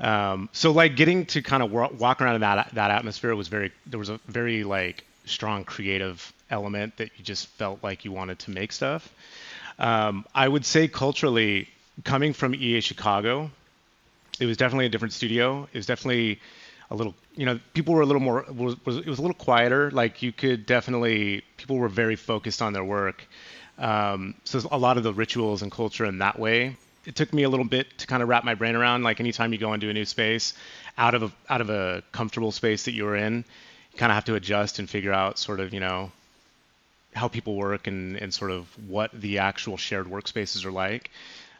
Um, so like getting to kind of walk around in that that atmosphere was very there was a very like strong creative element that you just felt like you wanted to make stuff. Um, I would say culturally, coming from EA Chicago, it was definitely a different studio. It was definitely a little, you know, people were a little more. Was, was, it was a little quieter. Like you could definitely, people were very focused on their work. Um, so a lot of the rituals and culture in that way. It took me a little bit to kind of wrap my brain around. Like anytime you go into a new space, out of a out of a comfortable space that you were in, you kind of have to adjust and figure out sort of, you know, how people work and, and sort of what the actual shared workspaces are like.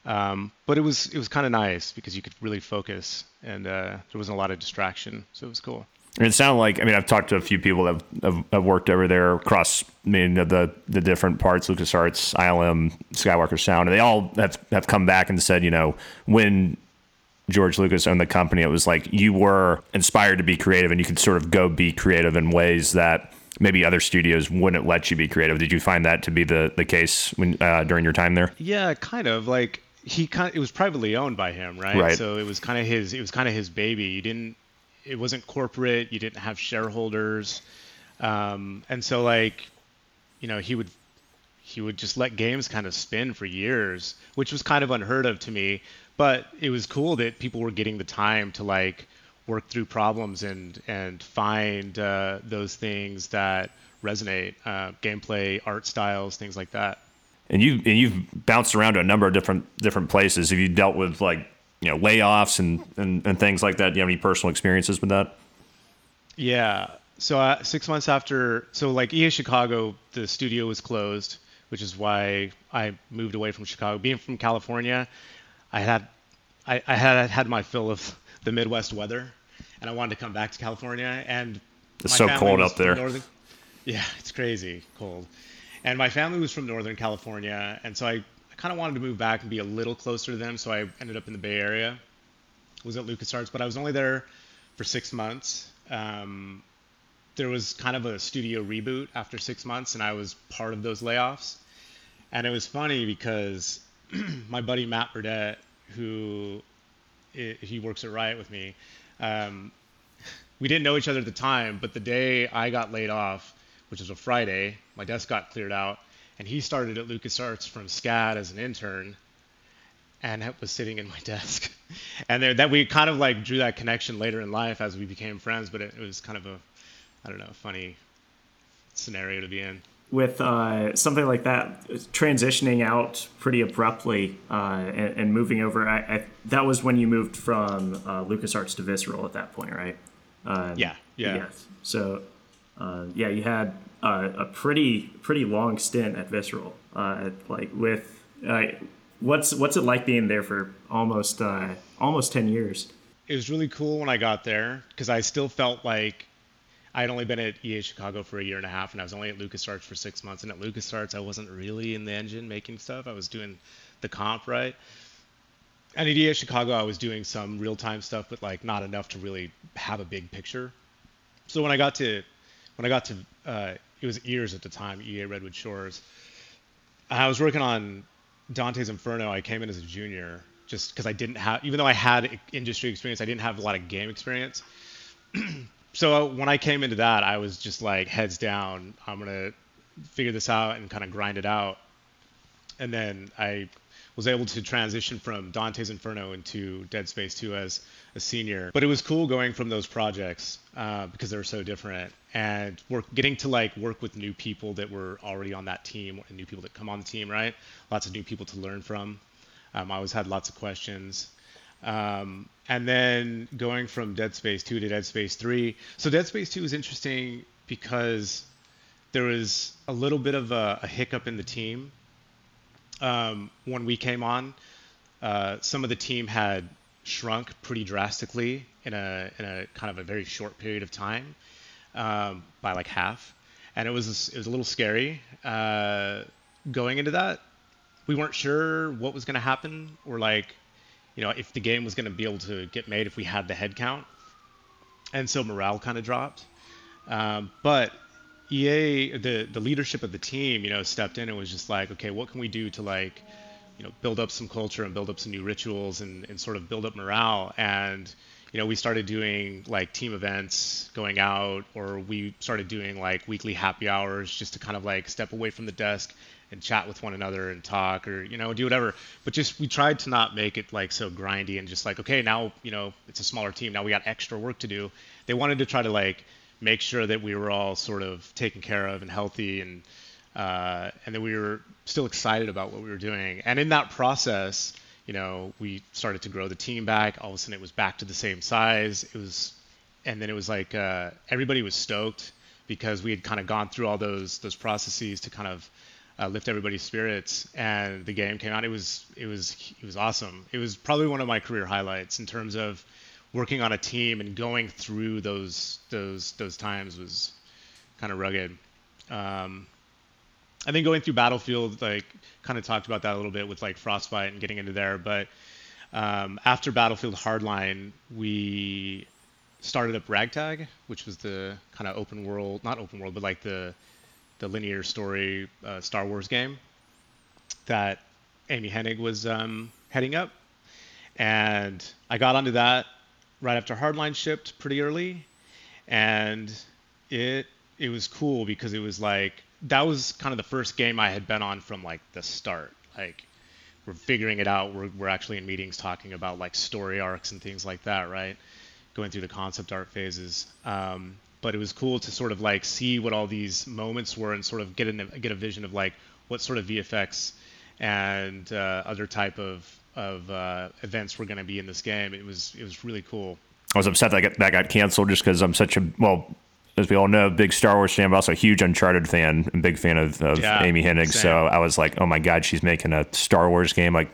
Um, but it was it was kind of nice because you could really focus and uh, there wasn't a lot of distraction, so it was cool. And it sounded like I mean I've talked to a few people that have, have, have worked over there across I mean the the different parts LucasArts, ILM, Skywalker Sound, and they all have have come back and said you know when George Lucas owned the company, it was like you were inspired to be creative and you could sort of go be creative in ways that maybe other studios wouldn't let you be creative. Did you find that to be the the case when uh, during your time there? Yeah, kind of like he kind of, it was privately owned by him, right? Right. So it was kind of his it was kind of his baby. You didn't it wasn't corporate. You didn't have shareholders, um, and so like you know he would he would just let games kind of spin for years, which was kind of unheard of to me. But it was cool that people were getting the time to like work through problems and and find uh, those things that resonate, uh, gameplay, art styles, things like that. And you and you've bounced around to a number of different different places. Have you dealt with like you know layoffs and and, and things like that? Do you have any personal experiences with that? Yeah. So uh, six months after, so like EA Chicago, the studio was closed, which is why I moved away from Chicago. Being from California, I had I, I had had my fill of the Midwest weather, and I wanted to come back to California. And It's so cold up there. Northern, yeah, it's crazy cold. And my family was from Northern California, and so I, I kind of wanted to move back and be a little closer to them. So I ended up in the Bay Area. Was at LucasArts, but I was only there for six months. Um, there was kind of a studio reboot after six months, and I was part of those layoffs. And it was funny because my buddy Matt Burdett, who he works at Riot with me, um, we didn't know each other at the time, but the day I got laid off, which was a Friday, my desk got cleared out, and he started at LucasArts from SCAD as an intern, and it was sitting in my desk. And there, that we kind of like drew that connection later in life as we became friends, but it, it was kind of a, I don't know, funny scenario to be in. with uh, something like that transitioning out pretty abruptly uh, and, and moving over I, I, that was when you moved from uh, lucasarts to visceral at that point right uh, Yeah, yeah. yes so uh, yeah you had uh, a pretty pretty long stint at visceral uh, like with uh, what's what's it like being there for almost uh, almost 10 years it was really cool when I got there because I still felt like I had only been at EA Chicago for a year and a half, and I was only at LucasArts for six months. And at LucasArts, I wasn't really in the engine making stuff. I was doing the comp right. And at EA Chicago, I was doing some real-time stuff, but like not enough to really have a big picture. So when I got to when I got to uh, it was EARS at the time, EA Redwood Shores. I was working on Dante's Inferno. I came in as a junior just because I didn't have, even though I had industry experience, I didn't have a lot of game experience. so when I came into that, I was just like heads down. I'm gonna figure this out and kind of grind it out. And then I was able to transition from Dante's Inferno into Dead Space 2 as a senior. But it was cool going from those projects uh, because they were so different and work, getting to like work with new people that were already on that team and new people that come on the team, right? Lots of new people to learn from. Um, I always had lots of questions. Um, and then going from Dead Space 2 to Dead Space 3. So Dead Space 2 is interesting because there was a little bit of a, a hiccup in the team um, when we came on. Uh, some of the team had shrunk pretty drastically in a in a kind of a very short period of time um, by like half, and it was it was a little scary uh, going into that. We weren't sure what was going to happen, or like, you know, if the game was going to be able to get made if we had the head count, and so morale kind of dropped. Um, but EA, the the leadership of the team, you know, stepped in and was just like, okay, what can we do to like, you know, build up some culture and build up some new rituals and, and sort of build up morale. And you know, we started doing like team events, going out, or we started doing like weekly happy hours just to kind of like step away from the desk and chat with one another and talk or you know do whatever. But just we tried to not make it like so grindy and just like okay now you know it's a smaller team. Now we got extra work to do. They wanted to try to like make sure that we were all sort of taken care of and healthy and uh, and that we were still excited about what we were doing. And in that process you know we started to grow the team back. All of a sudden it was back to the same size. It was and then it was like uh, everybody was stoked because we had kind of gone through all those those processes to kind of uh, lift everybody's spirits. And the game came out. It was it was it was awesome. It was probably one of my career highlights in terms of working on a team and going through those those those times was kind of rugged. Um, I think going through Battlefield, like, kind of talked about that a little bit with like Frostbite and getting into there. But um, after Battlefield Hardline, we started up Ragtag, which was the kind of open world, not open world, but like the the linear story uh, Star Wars game that Amy Hennig was um, heading up. And I got onto that right after Hardline shipped pretty early, and it it was cool because it was like that was kind of the first game I had been on from like the start. Like we're figuring it out. We're we're actually in meetings talking about like story arcs and things like that, right? Going through the concept art phases. Um, but it was cool to sort of like see what all these moments were and sort of get a get a vision of like what sort of VFX and uh, other type of of uh, events were going to be in this game. It was it was really cool. I was upset that got, that got canceled just because I'm such a well, as we all know, big Star Wars fan, but also a huge Uncharted fan and big fan of, of Yeah, Amy Hennig. same. So I was like, oh my god, she's making a Star Wars game. Like,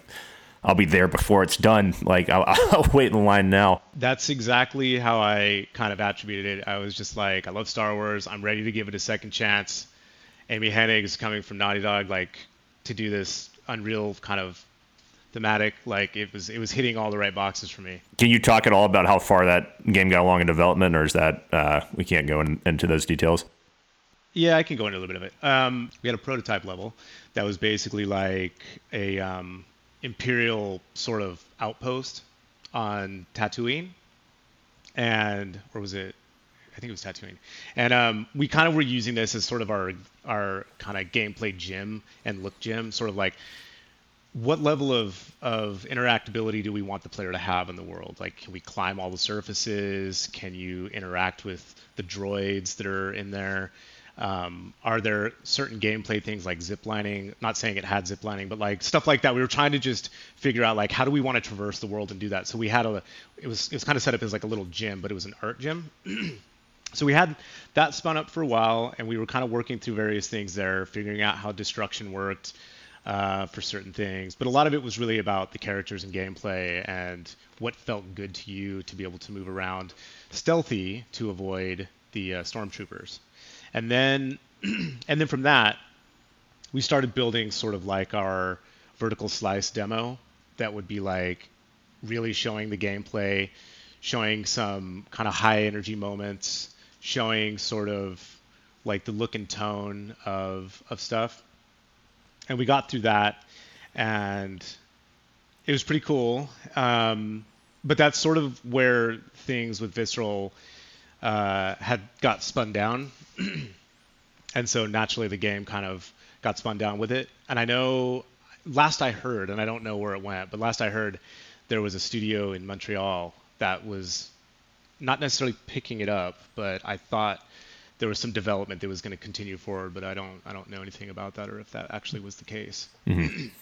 I'll be there before it's done. Like, I'll, I'll wait in line now. That's exactly how I kind of attributed it. I was just like, I love Star Wars. I'm ready to give it a second chance. Amy Hennig is coming from Naughty Dog, like to do this Unreal kind of thematic. Like it was, it was hitting all the right boxes for me. Can you talk at all about how far that game got along in development, or is that uh, we can't go in, into those details? Yeah, I can go into a little bit of it. Um, we had a prototype level that was basically like a um, imperial sort of outpost on Tatooine, and or was it? I think it was Tatooine. And um, we kind of were using this as sort of our our kind of gameplay gym and look gym, sort of like what level of, of interactability do we want the player to have in the world? Like, can we climb all the surfaces? Can you interact with the droids that are in there? Um, are there certain gameplay things like ziplining? Not saying it had ziplining, but like stuff like that. We were trying to just figure out like how do we want to traverse the world and do that. So we had a it was it was kind of set up as like a little gym, but it was an art gym. so we had that spun up for a while, and we were kind of working through various things there, figuring out how destruction worked uh, for certain things. But a lot of it was really about the characters and gameplay and what felt good to you to be able to move around stealthy to avoid the uh, stormtroopers. And then, and then from that, we started building sort of like our vertical slice demo that would be like really showing the gameplay, showing some kind of high energy moments, showing sort of like the look and tone of of stuff and we got through that, and it was pretty cool. Um, but that's sort of where things with Visceral uh, had got spun down, and so naturally the game kind of got spun down with it. And I know, last I heard, and I don't know where it went, but last I heard, there was a studio in Montreal that was not necessarily picking it up, but I thought there was some development that was going to continue forward, but I don't I don't know anything about that or if that actually was the case. and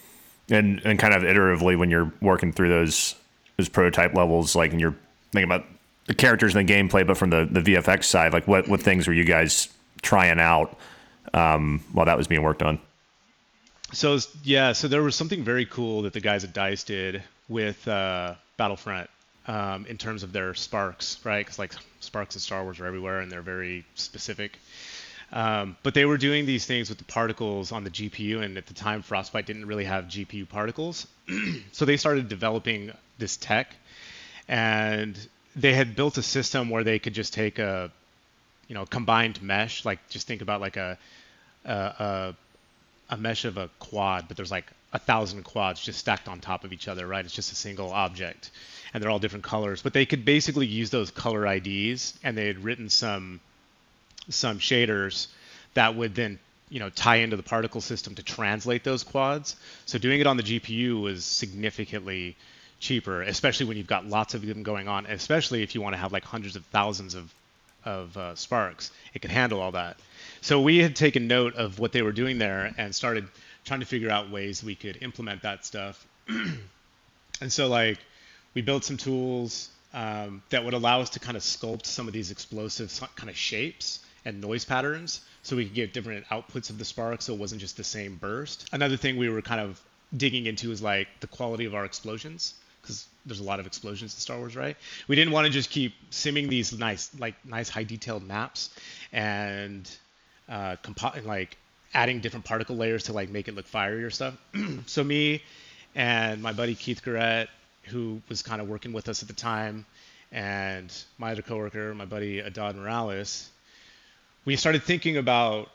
and kind of iteratively when you're working through those those prototype levels, like and you're thinking about the characters and the gameplay, but from the the VFX side, like what what things were you guys trying out um, while that was being worked on? So yeah, so there was something very cool that the guys at Dice did with uh, Battlefront um, in terms of their sparks, right? Because like sparks in Star Wars are everywhere and they're very specific. Um, but they were doing these things with the particles on the GPU, and at the time, Frostbite didn't really have GPU particles. so they started developing this tech, and they had built a system where they could just take a, you know, combined mesh. Like just think about like a, a a mesh of a quad, but there's like a thousand quads just stacked on top of each other, right? It's just a single object, and they're all different colors. But they could basically use those color IDs, and they had written some some shaders that would then you know tie into the particle system to translate those quads. So doing it on the GPU was significantly cheaper, especially when you've got lots of them going on, especially if you want to have like hundreds of thousands of of uh, sparks. It could handle all that. So we had taken note of what they were doing there and started trying to figure out ways we could implement that stuff. and so like we built some tools um, that would allow us to kind of sculpt some of these explosive kind of shapes and noise patterns so we could get different outputs of the spark so it wasn't just the same burst. Another thing we were kind of digging into is like the quality of our explosions because there's a lot of explosions in Star Wars, right? We didn't want to just keep simming these nice, like nice high detailed maps and uh, compo- like adding different particle layers to like make it look fiery or stuff. so me and my buddy Keith Garrett, who was kind of working with us at the time, and my other coworker, my buddy Adad Morales, we started thinking about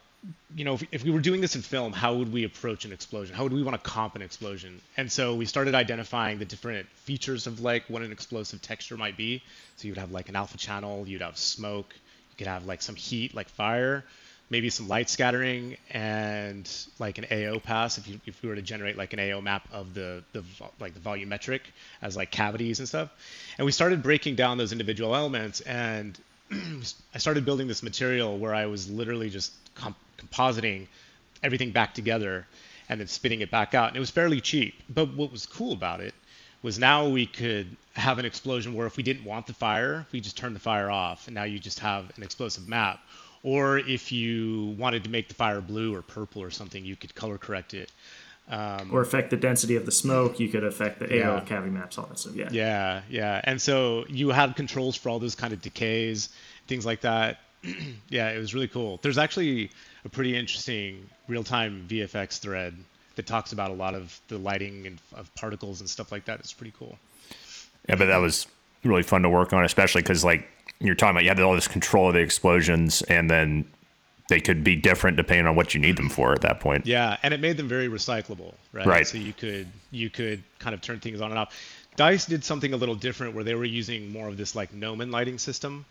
you know, if, if, we were doing this in film, how would we approach an explosion? How would we want to comp an explosion? And so we started identifying the different features of like what an explosive texture might be. So you'd have like an alpha channel, you'd have smoke, you could have like some heat, like fire, maybe some light scattering, and like an AO pass. If you if we were to generate like an AO map of the the like the volumetric as like cavities and stuff, and we started breaking down those individual elements and I started building this material where I was literally just comp- compositing everything back together and then spitting it back out. And it was fairly cheap. But what was cool about it was now we could have an explosion where if we didn't want the fire, we just turned the fire off, and now you just have an explosive map. Or if you wanted to make the fire blue or purple or something, you could color correct it. Um, or affect the density of the smoke. You could affect the yeah. AO cavity maps, all that stuff. Yeah. Yeah, yeah. And so you had controls for all those kind of decays, things like that. yeah, it was really cool. There's actually a pretty interesting real-time VFX thread that talks about a lot of the lighting and of particles and stuff like that. It's pretty cool. Yeah, but that was really fun to work on, especially because like you're talking about, you had all this control of the explosions, and then they could be different depending on what you need them for at that point. Yeah, and it made them very recyclable, right? Right. So you could you could kind of turn things on and off. Dice did something a little different where they were using more of this like gnomon lighting system,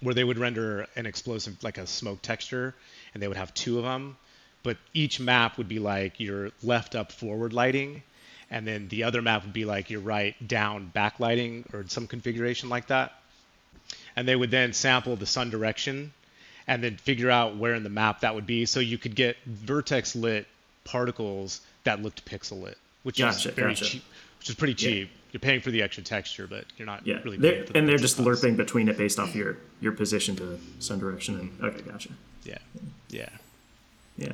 where they would render an explosive like a smoke texture, and they would have two of them, but each map would be like your left up forward lighting, and then the other map would be like your right down backlighting or some configuration like that. And they would then sample the sun direction and then figure out where in the map that would be. So you could get vertex lit particles that looked pixel lit, which gotcha, is very gotcha. cheap, which is pretty cheap. Yeah. You're paying for the extra texture, but you're not yeah. really. They're, and they're just costs. lerping between it based off your your position to sun direction. And okay, gotcha. Yeah, yeah, yeah.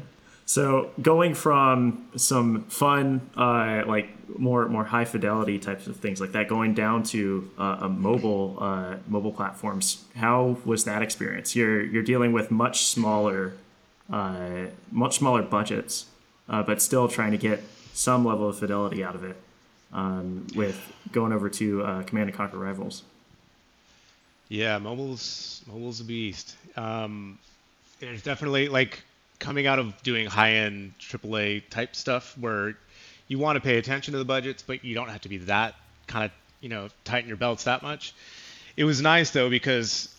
So going from some fun, uh, like more more high fidelity types of things like that, going down to uh, a mobile uh, mobile platforms, how was that experience? You're you're dealing with much smaller, uh, much smaller budgets, uh, but still trying to get some level of fidelity out of it. Um, with going over to uh, Command and Conquer Rivals. Yeah, mobile's mobile's a beast. Um, it's definitely like coming out of doing high-end AAA type stuff where you want to pay attention to the budgets, but you don't have to be that kind of you know tighten your belts that much. It was nice though because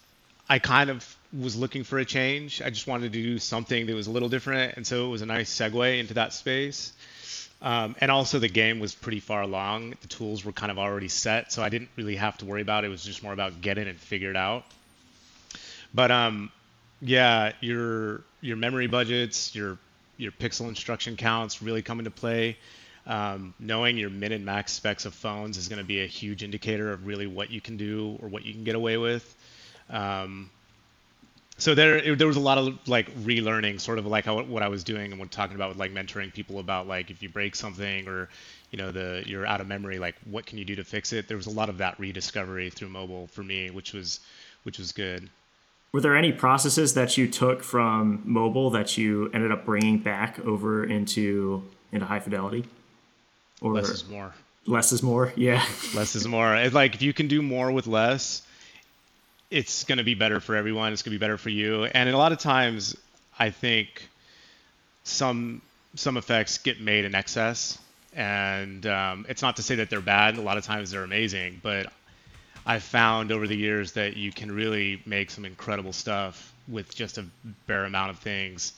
I kind of was looking for a change. I just wanted to do something that was a little different, and so it was a nice segue into that space. Um, and also the game was pretty far along. The tools were kind of already set, so I didn't really have to worry about it. It was just more about get in and it out. But um, yeah, your your memory budgets, your your pixel instruction counts really come into play. Um, knowing your min and max specs of phones is going to be a huge indicator of really what you can do or what you can get away with. Um, so there, there was a lot of like relearning, sort of like how, what I was doing and when talking about with like mentoring people about like if you break something or you know the you're out of memory, like what can you do to fix it? There was a lot of that rediscovery through mobile for me, which was which was good. Were there any processes that you took from mobile that you ended up bringing back over into into high fidelity? Or less is more. Less is more. Yeah. less is more. It's like if you can do more with less, it's going to be better for everyone. It's going to be better for you. And a lot of times, I think some some effects get made in excess, and um, it's not to say that they're bad. A lot of times they're amazing, but I've found over the years that you can really make some incredible stuff with just a bare amount of things.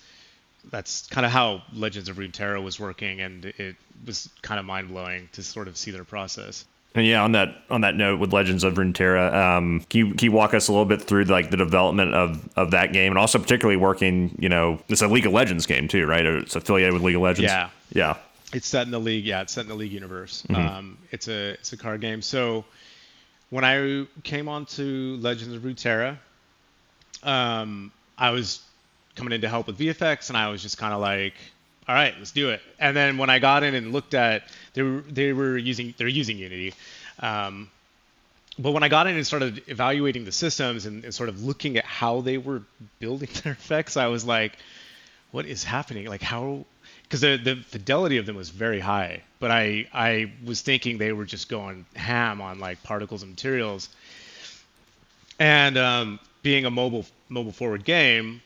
That's kind of how Legends of Runeterra was working, and it was kind of mind blowing to sort of see their process. And yeah, on that on that note, with Legends of Runeterra, um, can you, can you walk us a little bit through like the development of, of that game, and also particularly working, you know, it's a League of Legends game too, right? It's affiliated with League of Legends. Yeah, yeah. It's set in the league. Yeah, it's set in the league universe. Mm-hmm. Um, it's a it's a card game. So when I came on to Legends of Runeterra, um, I was coming in to help with VFX, and I was just kind of like, all right, let's do it. And then when I got in and looked at, they were they were using they're using Unity, Um, but when I got in and started evaluating the systems and, and, sort of looking at how they were building their effects, I was like, what is happening? Like how because the, the fidelity of them was very high, but I I was thinking they were just going ham on like particles and materials. And um, being a mobile mobile forward game,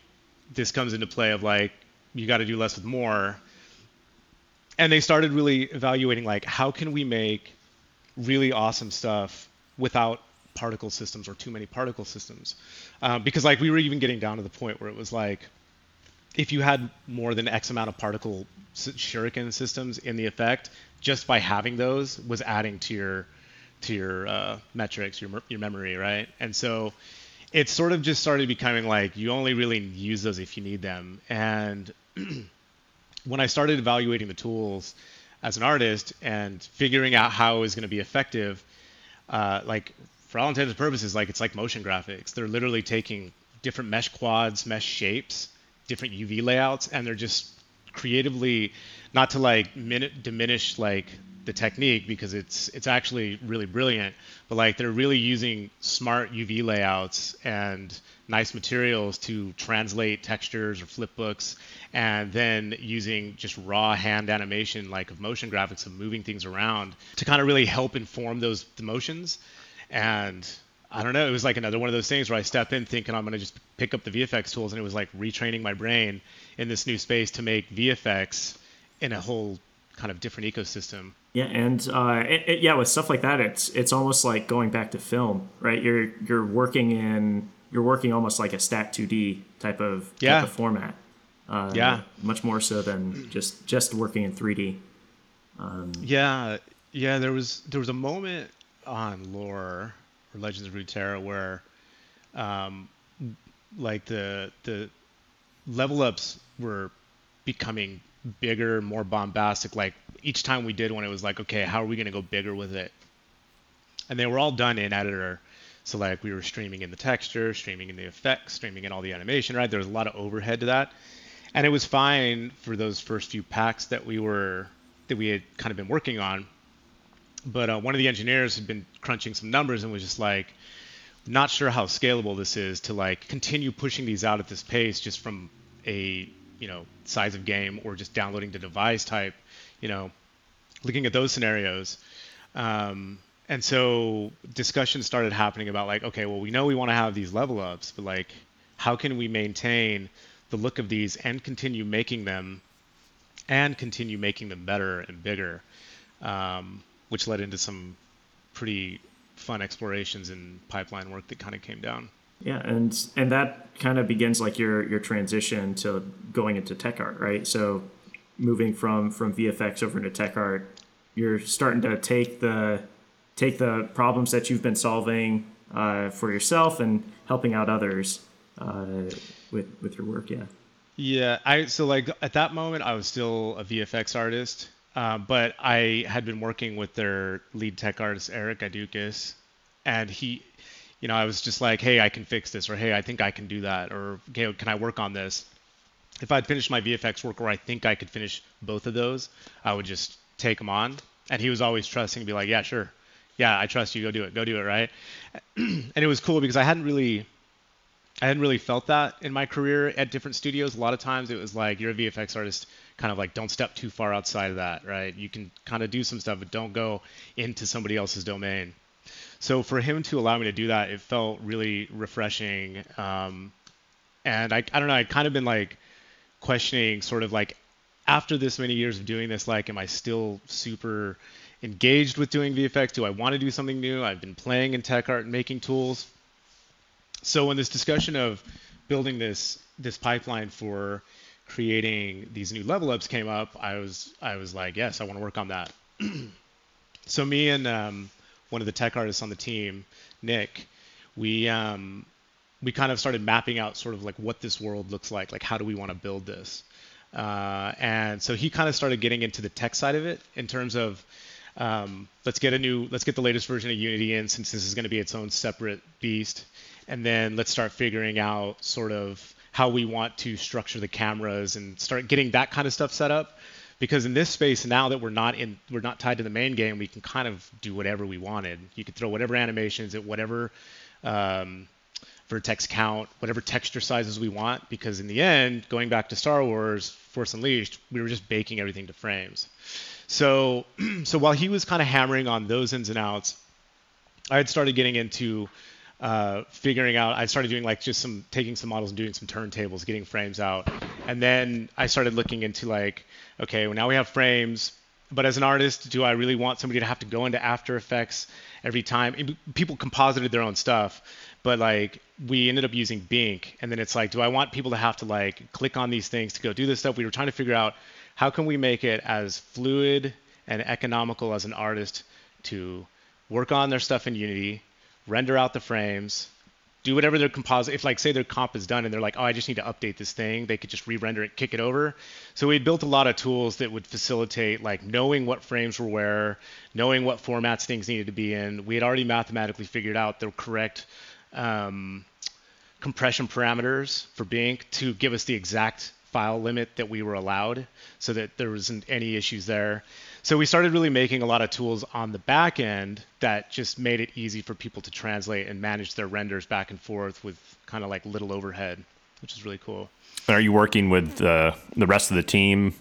this comes into play of like you got to do less with more. And they started really evaluating like how can we make really awesome stuff without particle systems or too many particle systems, um, because like we were even getting down to the point where it was like if you had more than X amount of particle shuriken systems in the effect, just by having those was adding to your to your uh, metrics, your your memory, right? And so it sort of just started becoming like you only really use those if you need them. And when I started evaluating the tools as an artist and figuring out how it was going to be effective, uh, like for all intents and purposes, like it's like motion graphics. They're literally taking different mesh quads, mesh shapes, different UV layouts, and they're just creatively, not to like min- diminish like the technique because it's it's actually really brilliant, but like they're really using smart UV layouts and nice materials to translate textures or flip books, and then using just raw hand animation like of motion graphics of moving things around to kind of really help inform those the motions. And I don't know. It was like another one of those things where I step in thinking I'm going to just pick up the VFX tools, and it was like retraining my brain in this new space to make VFX in a whole kind of different ecosystem. Yeah, and uh, it, it, yeah, with stuff like that, it's it's almost like going back to film, right? You're you're working in you're working almost like a stat 2D type of yeah. type of format. Uh, yeah, much more so than just just working in 3D. Um, yeah, yeah. There was there was a moment on lore or Legends of Runeterra where, um, like the the level ups were becoming bigger, more bombastic. Like each time we did one, it was like, okay, how are we going to go bigger with it? And they were all done in editor. So like we were streaming in the texture, streaming in the effects, streaming in all the animation, right? There was a lot of overhead to that. And it was fine for those first few packs that we were that we had kind of been working on but uh, one of the engineers had been crunching some numbers and was just like not sure how scalable this is to like continue pushing these out at this pace just from a you know size of game or just downloading the device type you know looking at those scenarios. Um, and so discussions started happening about like okay well we know we want to have these level ups but like how can we maintain the look of these and continue making them and continue making them better and bigger? Um, which led into some pretty fun explorations and pipeline work that kind of came down. Yeah, and and that kind of begins like your your transition to going into tech art, right? So moving from from VFX over into tech art, you're starting to take the take the problems that you've been solving uh, for yourself and helping out others uh, with with your work. Yeah. Yeah, I so like at that moment I was still a VFX artist, uh, but I had been working with their lead tech artist Eric Idukis, and he, you know, I was just like, hey, I can fix this, or hey, I think I can do that, or can I work on this? If I'd finished my VFX work, or I think I could finish both of those, I would just take them on. And he was always trusting, to be like, yeah, sure, yeah, I trust you, go do it, go do it, right? and it was cool because I hadn't really I hadn't really felt that in my career at different studios. A lot of times it was like you're a VFX artist, kind of like don't step too far outside of that, right? You can kind of do some stuff, but don't go into somebody else's domain. So for him to allow me to do that, it felt really refreshing. Um, and I, I don't know, I'd kind of been like questioning sort of like after this many years of doing this, like, am I still super engaged with doing VFX? Do I want to do something new? I've been playing in tech art and making tools so in this discussion of building this this pipeline for creating these new level ups came up, I was I was like, yes, I want to work on that. so me and um, one of the tech artists on the team, Nick, we um, we kind of started mapping out sort of like what this world looks like, like how do we want to build this. Uh, and so he kind of started getting into the tech side of it in terms of um, let's get a new let's get the latest version of Unity in since this is going to be its own separate beast and then let's start figuring out sort of how we want to structure the cameras and start getting that kind of stuff set up. Because in this space now that we're not in we're not tied to the main game we can kind of do whatever we wanted. You could throw whatever animations at whatever um, vertex count whatever texture sizes we want. Because in the end going back to star wars force unleashed we were just baking everything to frames. So so while he was kind of hammering on those ins and outs i had started getting into uh, figuring out i started doing like just some taking some models and doing some turntables getting frames out and then i started looking into like okay, well now we have frames, but as an artist, do I really want somebody to have to go into After Effects every time? People composited their own stuff, but like we ended up using Bink, and then it's like, do I want people to have to like click on these things to go do this stuff? We were trying to figure out how can we make it as fluid and economical as an artist to work on their stuff in Unity, render out the frames, do whatever their composite if like say their comp is done and they're like oh i just need to update this thing they could just re-render it kick it over. So we built a lot of tools that would facilitate like knowing what frames were where knowing what formats things needed to be in. We had already mathematically figured out the correct um, compression parameters for bink to give us the exact file limit that we were allowed so that there wasn't any issues there so we started really making a lot of tools on the back end that just made it easy for people to translate and manage their renders back and forth with kind of like little overhead, which is really cool. Are you working with uh, the rest of the team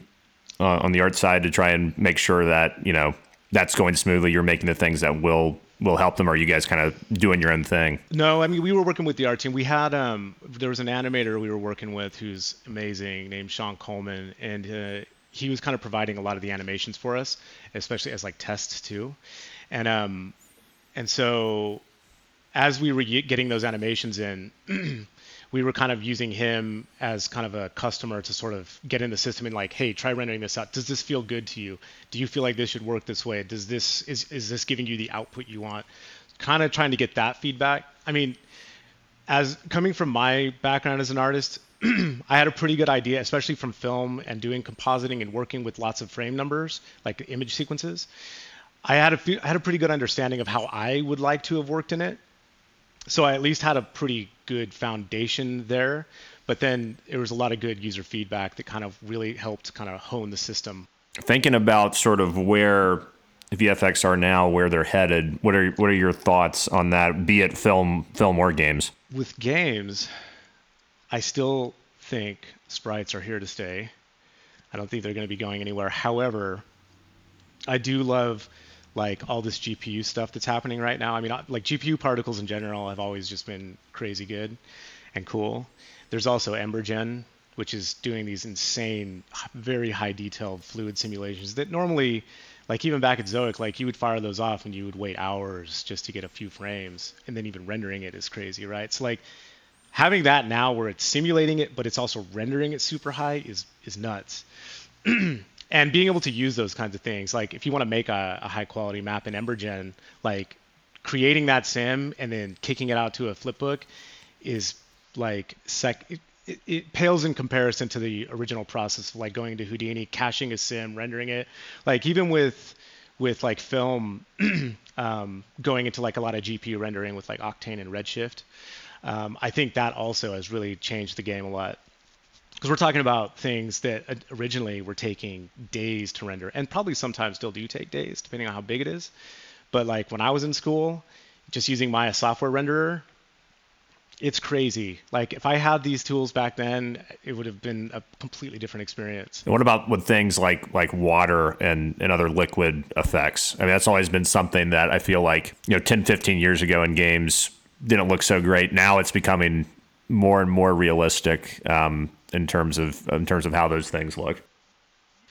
uh, on the art side to try and make sure that you know that's going smoothly? You're making the things that will will help them. Or are you guys kind of doing your own thing? No, I mean we were working with the art team. We had um, there was an animator we were working with who's amazing named Sean Coleman, and uh, he was kind of providing a lot of the animations for us, especially as like tests too, and um, and so as we were getting those animations in, we were kind of using him as kind of a customer to sort of get in the system and like, hey, try rendering this out. Does this feel good to you? Do you feel like this should work this way? Does this is is this giving you the output you want? Kind of trying to get that feedback. I mean, as coming from my background as an artist, I had a pretty good idea, especially from film and doing compositing and working with lots of frame numbers, like image sequences. I had a few, I had a pretty good understanding of how I would like to have worked in it. So I at least had a pretty good foundation there. But then there was a lot of good user feedback that kind of really helped kind of hone the system. Thinking about sort of where VFX are now, where they're headed, what are what are your thoughts on that? Be it film, film or games. With games, I still think sprites are here to stay. I don't think they're going to be going anywhere. However, I do love like all this GPU stuff that's happening right now. I mean, like GPU particles in general have always just been crazy good and cool. There's also EmberGen, which is doing these insane, very high detailed fluid simulations that normally, like even back at Zoic, like you would fire those off and you would wait hours just to get a few frames, and then even rendering it is crazy, right? So like having that now where it's simulating it but it's also rendering it super high is is nuts and being able to use those kinds of things like if you want to make a, a, high quality map in embergen like creating that sim and then kicking it out to a flipbook is like sec it, it, it, pales in comparison to the original process of like going to houdini caching a sim rendering it. Like even with with like film um, going into like a lot of gpu rendering with like octane and redshift um, I think that also has really changed the game a lot because we're talking about things that originally were taking days to render and probably sometimes still do take days depending on how big it is. But like when i was in school just using maya software renderer it's crazy. Like if i had these tools back then it would have been a completely different experience. And what about with things like like water and and other liquid effects? I mean that's always been something that i feel like you know 10 15 years ago in games didn't look so great. Now it's becoming more and more realistic. Um, in terms of in terms of how those things look.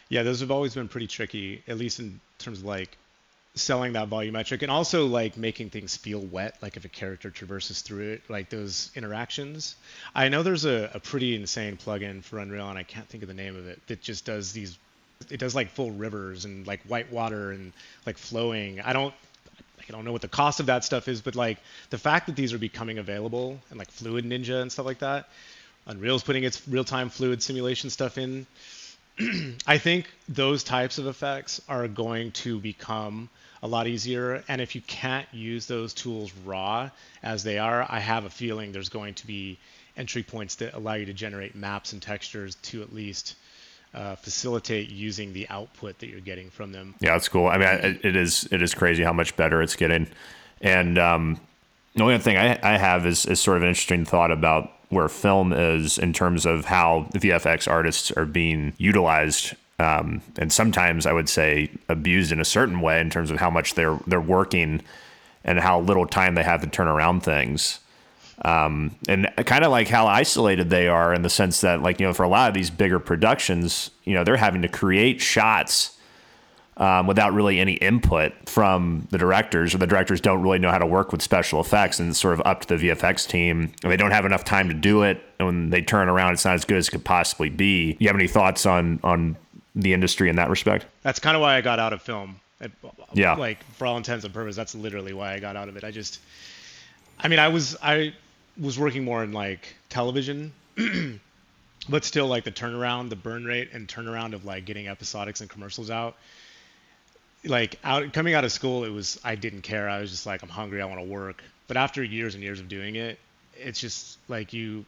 Yeah, those have always been pretty tricky, at least in terms of like selling that volumetric and also like making things feel wet, like if a character traverses through it, like those interactions. I know there's a, a pretty insane plugin for Unreal, and I can't think of the name of it, that just does these. It does like full rivers and like white water and like flowing. I don't I don't know what the cost of that stuff is, but like the fact that these are becoming available and like Fluid Ninja and stuff like that, Unreal's putting its real-time fluid simulation stuff in. I think those types of effects are going to become a lot easier. And if you can't use those tools raw as they are, I have a feeling there's going to be entry points that allow you to generate maps and textures to at least uh, facilitate using the output that you're getting from them. Yeah, that's cool. I mean, it, is it is crazy how much better it's getting. And um, the only other thing I, I have is, is sort of an interesting thought about where film is in terms of how VFX artists are being utilized. Um, and sometimes I would say abused in a certain way in terms of how much they're they're working and how little time they have to turn around things. Um, and kind of like how isolated they are in the sense that, like, you know, for a lot of these bigger productions, you know, they're having to create shots um, without really any input from the directors, or the directors don't really know how to work with special effects, and it's sort of up to the VFX team. And they don't have enough time to do it. And when they turn around, it's not as good as it could possibly be. You have any thoughts on on the industry in that respect? That's kind of why I got out of film. yeah. Like for all intents and purposes, that's literally why I got out of it. I just, I mean, I was I was working more in like television. but still like the turnaround the burn rate and turnaround of like getting episodics and commercials out like out coming out of school, it was I didn't care. I was just like I'm hungry. I want to work. But after years and years of doing it, it's just like you.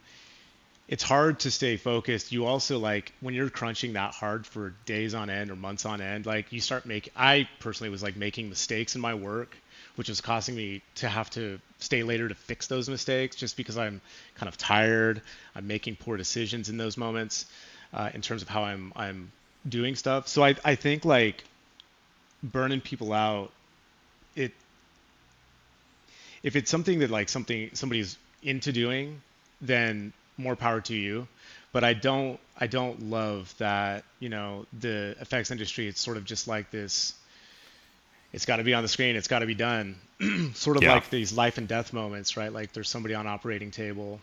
It's hard to stay focused. You also like when you're crunching that hard for days on end or months on end. Like you start making. I personally was like making mistakes in my work, which was causing me to have to stay later to fix those mistakes, just because I'm kind of tired. I'm making poor decisions in those moments, uh, in terms of how I'm I'm doing stuff. So I I think like burning people out, it if it's something that like something somebody's into doing, then more power to you. But I don't I don't love that, you know, the effects industry it's sort of just like this it's got to be on the screen, it's got to be done. sort of yeah. like these life and death moments, right? Like there's somebody on operating table.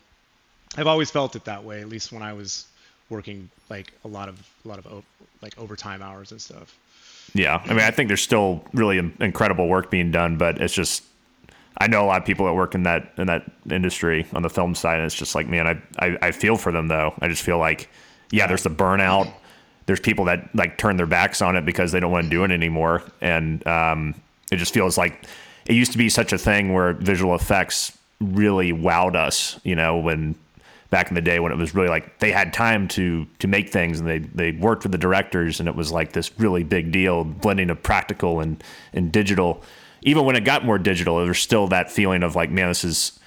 I've always felt it that way, at least when I was working like a lot of a lot of like overtime hours and stuff. Yeah, I mean, I think there's still really incredible work being done, but it's just I know a lot of people that work in that in that industry on the film side, and it's just like, man, I I, I feel for them though. I just feel like, yeah, there's the burnout. There's people that like turn their backs on it because they don't want to do it anymore, and um, it just feels like it used to be such a thing where visual effects really wowed us. You know, when back in the day when it was really like they had time to to make things and they they worked with the directors and it was like this really big deal blending of practical and and digital. Even when it got more digital there was still that feeling of like man this is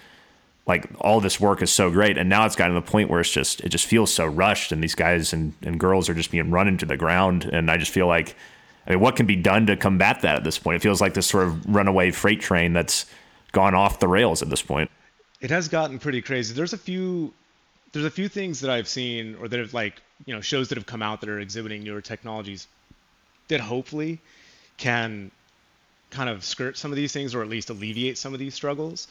like all this work is so great. And now it's gotten to the point where it's just it just feels so rushed and these guys and, and girls are just being run into the ground. And i just feel like i mean what can be done to combat that at this point? It feels like this sort of runaway freight train that's gone off the rails at this point. It has gotten pretty crazy. There's a few there's a few things that I've seen or that have like you know shows that have come out that are exhibiting newer technologies that hopefully can kind of skirt some of these things or at least alleviate some of these struggles.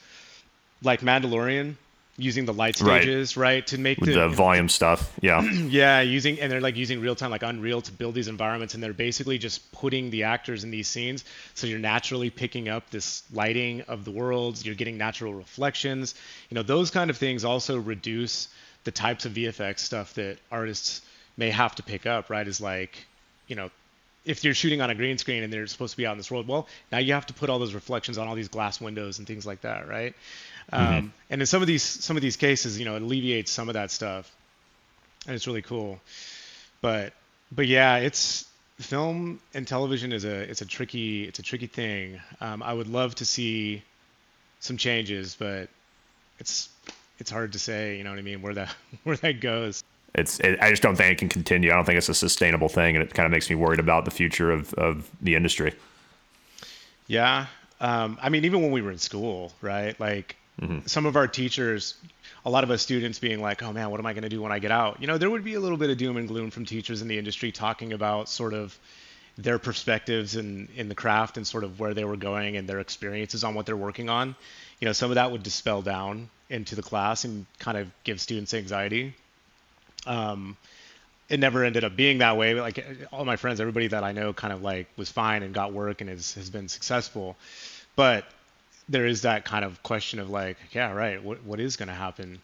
Like Mandalorian using the light stages, right, right to make the, the, volume stuff. Yeah. yeah, using and they're like using real time like Unreal to build these environments and they're basically just putting the actors in these scenes so you're naturally picking up this lighting of the worlds, you're getting natural reflections. You know, those kind of things also reduce the types of VFX stuff that artists may have to pick up, right? Is like, you know, if you're shooting on a green screen and they're supposed to be out in this world, well, now you have to put all those reflections on all these glass windows and things like that, right? Mm-hmm. Um, and in some of these some of these cases, you know, it alleviates some of that stuff, and it's really cool. But but yeah, it's film and television is a it's a tricky it's a tricky thing. Um, I would love to see some changes, but it's it's hard to say, you know what I mean, where that where that goes. It's it, I just don't think it can continue. I don't think it's a sustainable thing, and it kind of makes me worried about the future of of the industry. Yeah, um, I mean, even when we were in school, right? Like mm-hmm. some of our teachers, a lot of us students being like, "Oh man, what am I going to do when I get out?" You know, there would be a little bit of doom and gloom from teachers in the industry talking about sort of their perspectives in in the craft and sort of where they were going and their experiences on what they're working on. You know, some of that would dispel down into the class and kind of give students anxiety. Um, it never ended up being that way. Like all my friends, everybody that I know, kind of like was fine and got work and has has been successful. But there is that kind of question of like, yeah, right, what what is going to happen?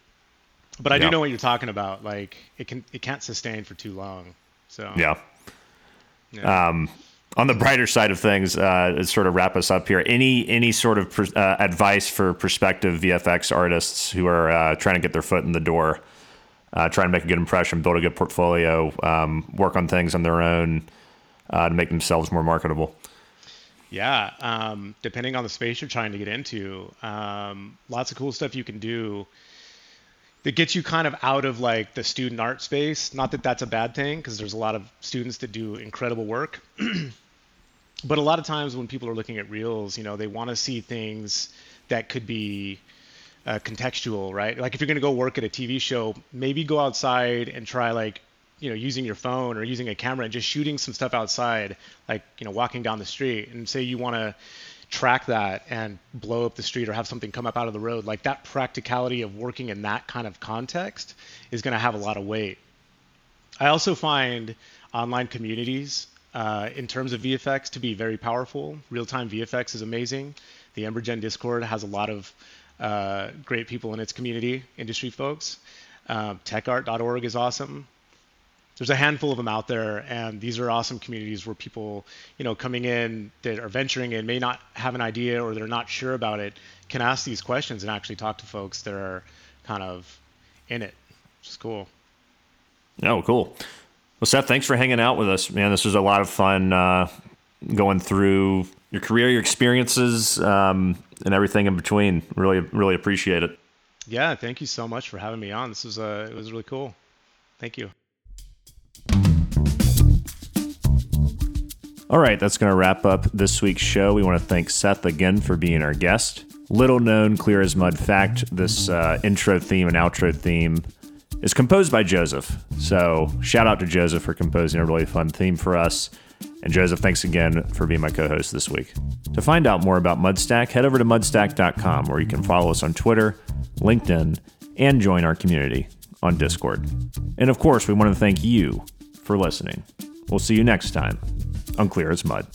But I yeah. do know what you're talking about. Like it can it can't sustain for too long. So yeah. Yeah. Um, on the brighter side of things, uh, to sort of wrap us up here, any any sort of uh, advice for prospective VFX artists who are uh, trying to get their foot in the door uh, try and make a good impression, build a good portfolio, um, work on things on their own uh, to make themselves more marketable? Yeah, um, depending on the space you're trying to get into, um, lots of cool stuff you can do that gets you kind of out of like the student art space. Not that that's a bad thing, because there's a lot of students that do incredible work. but a lot of times when people are looking at reels, you know, they want to see things that could be uh, contextual, right? Like if you're going to go work at a TV show, maybe go outside and try like, you know, using your phone or using a camera and just shooting some stuff outside, like, you know, walking down the street and say you want to track that and blow up the street or have something come up out of the road, like that practicality of working in that kind of context is going to have a lot of weight. I also find online communities uh, in terms of VFX to be very powerful. Real time VFX is amazing. The Embergen Discord has a lot of uh, great people in its community, industry folks. Uh, techart.org is awesome. There's a handful of them out there, and these are awesome communities where people, you know, coming in that are venturing in may not have an idea or they're not sure about it, can ask these questions and actually talk to folks that are kind of in it, which is cool. Oh, cool. Well, Seth, thanks for hanging out with us, man. This was a lot of fun uh, going through your career, your experiences, um, and everything in between. Really, really appreciate it. Yeah, thank you so much for having me on. This was uh, it was really cool. Thank you. All right, that's going to wrap up this week's show. We want to thank Seth again for being our guest. Little known, clear as mud fact this uh, intro theme and outro theme is composed by Joseph. So shout out to Joseph for composing a really fun theme for us. And Joseph, thanks again for being my co host this week. To find out more about Mudstack, head over to mudstack.com where you can follow us on Twitter, LinkedIn, and join our community on Discord. And of course, we want to thank you for listening. We'll see you next time on Clear as Mud.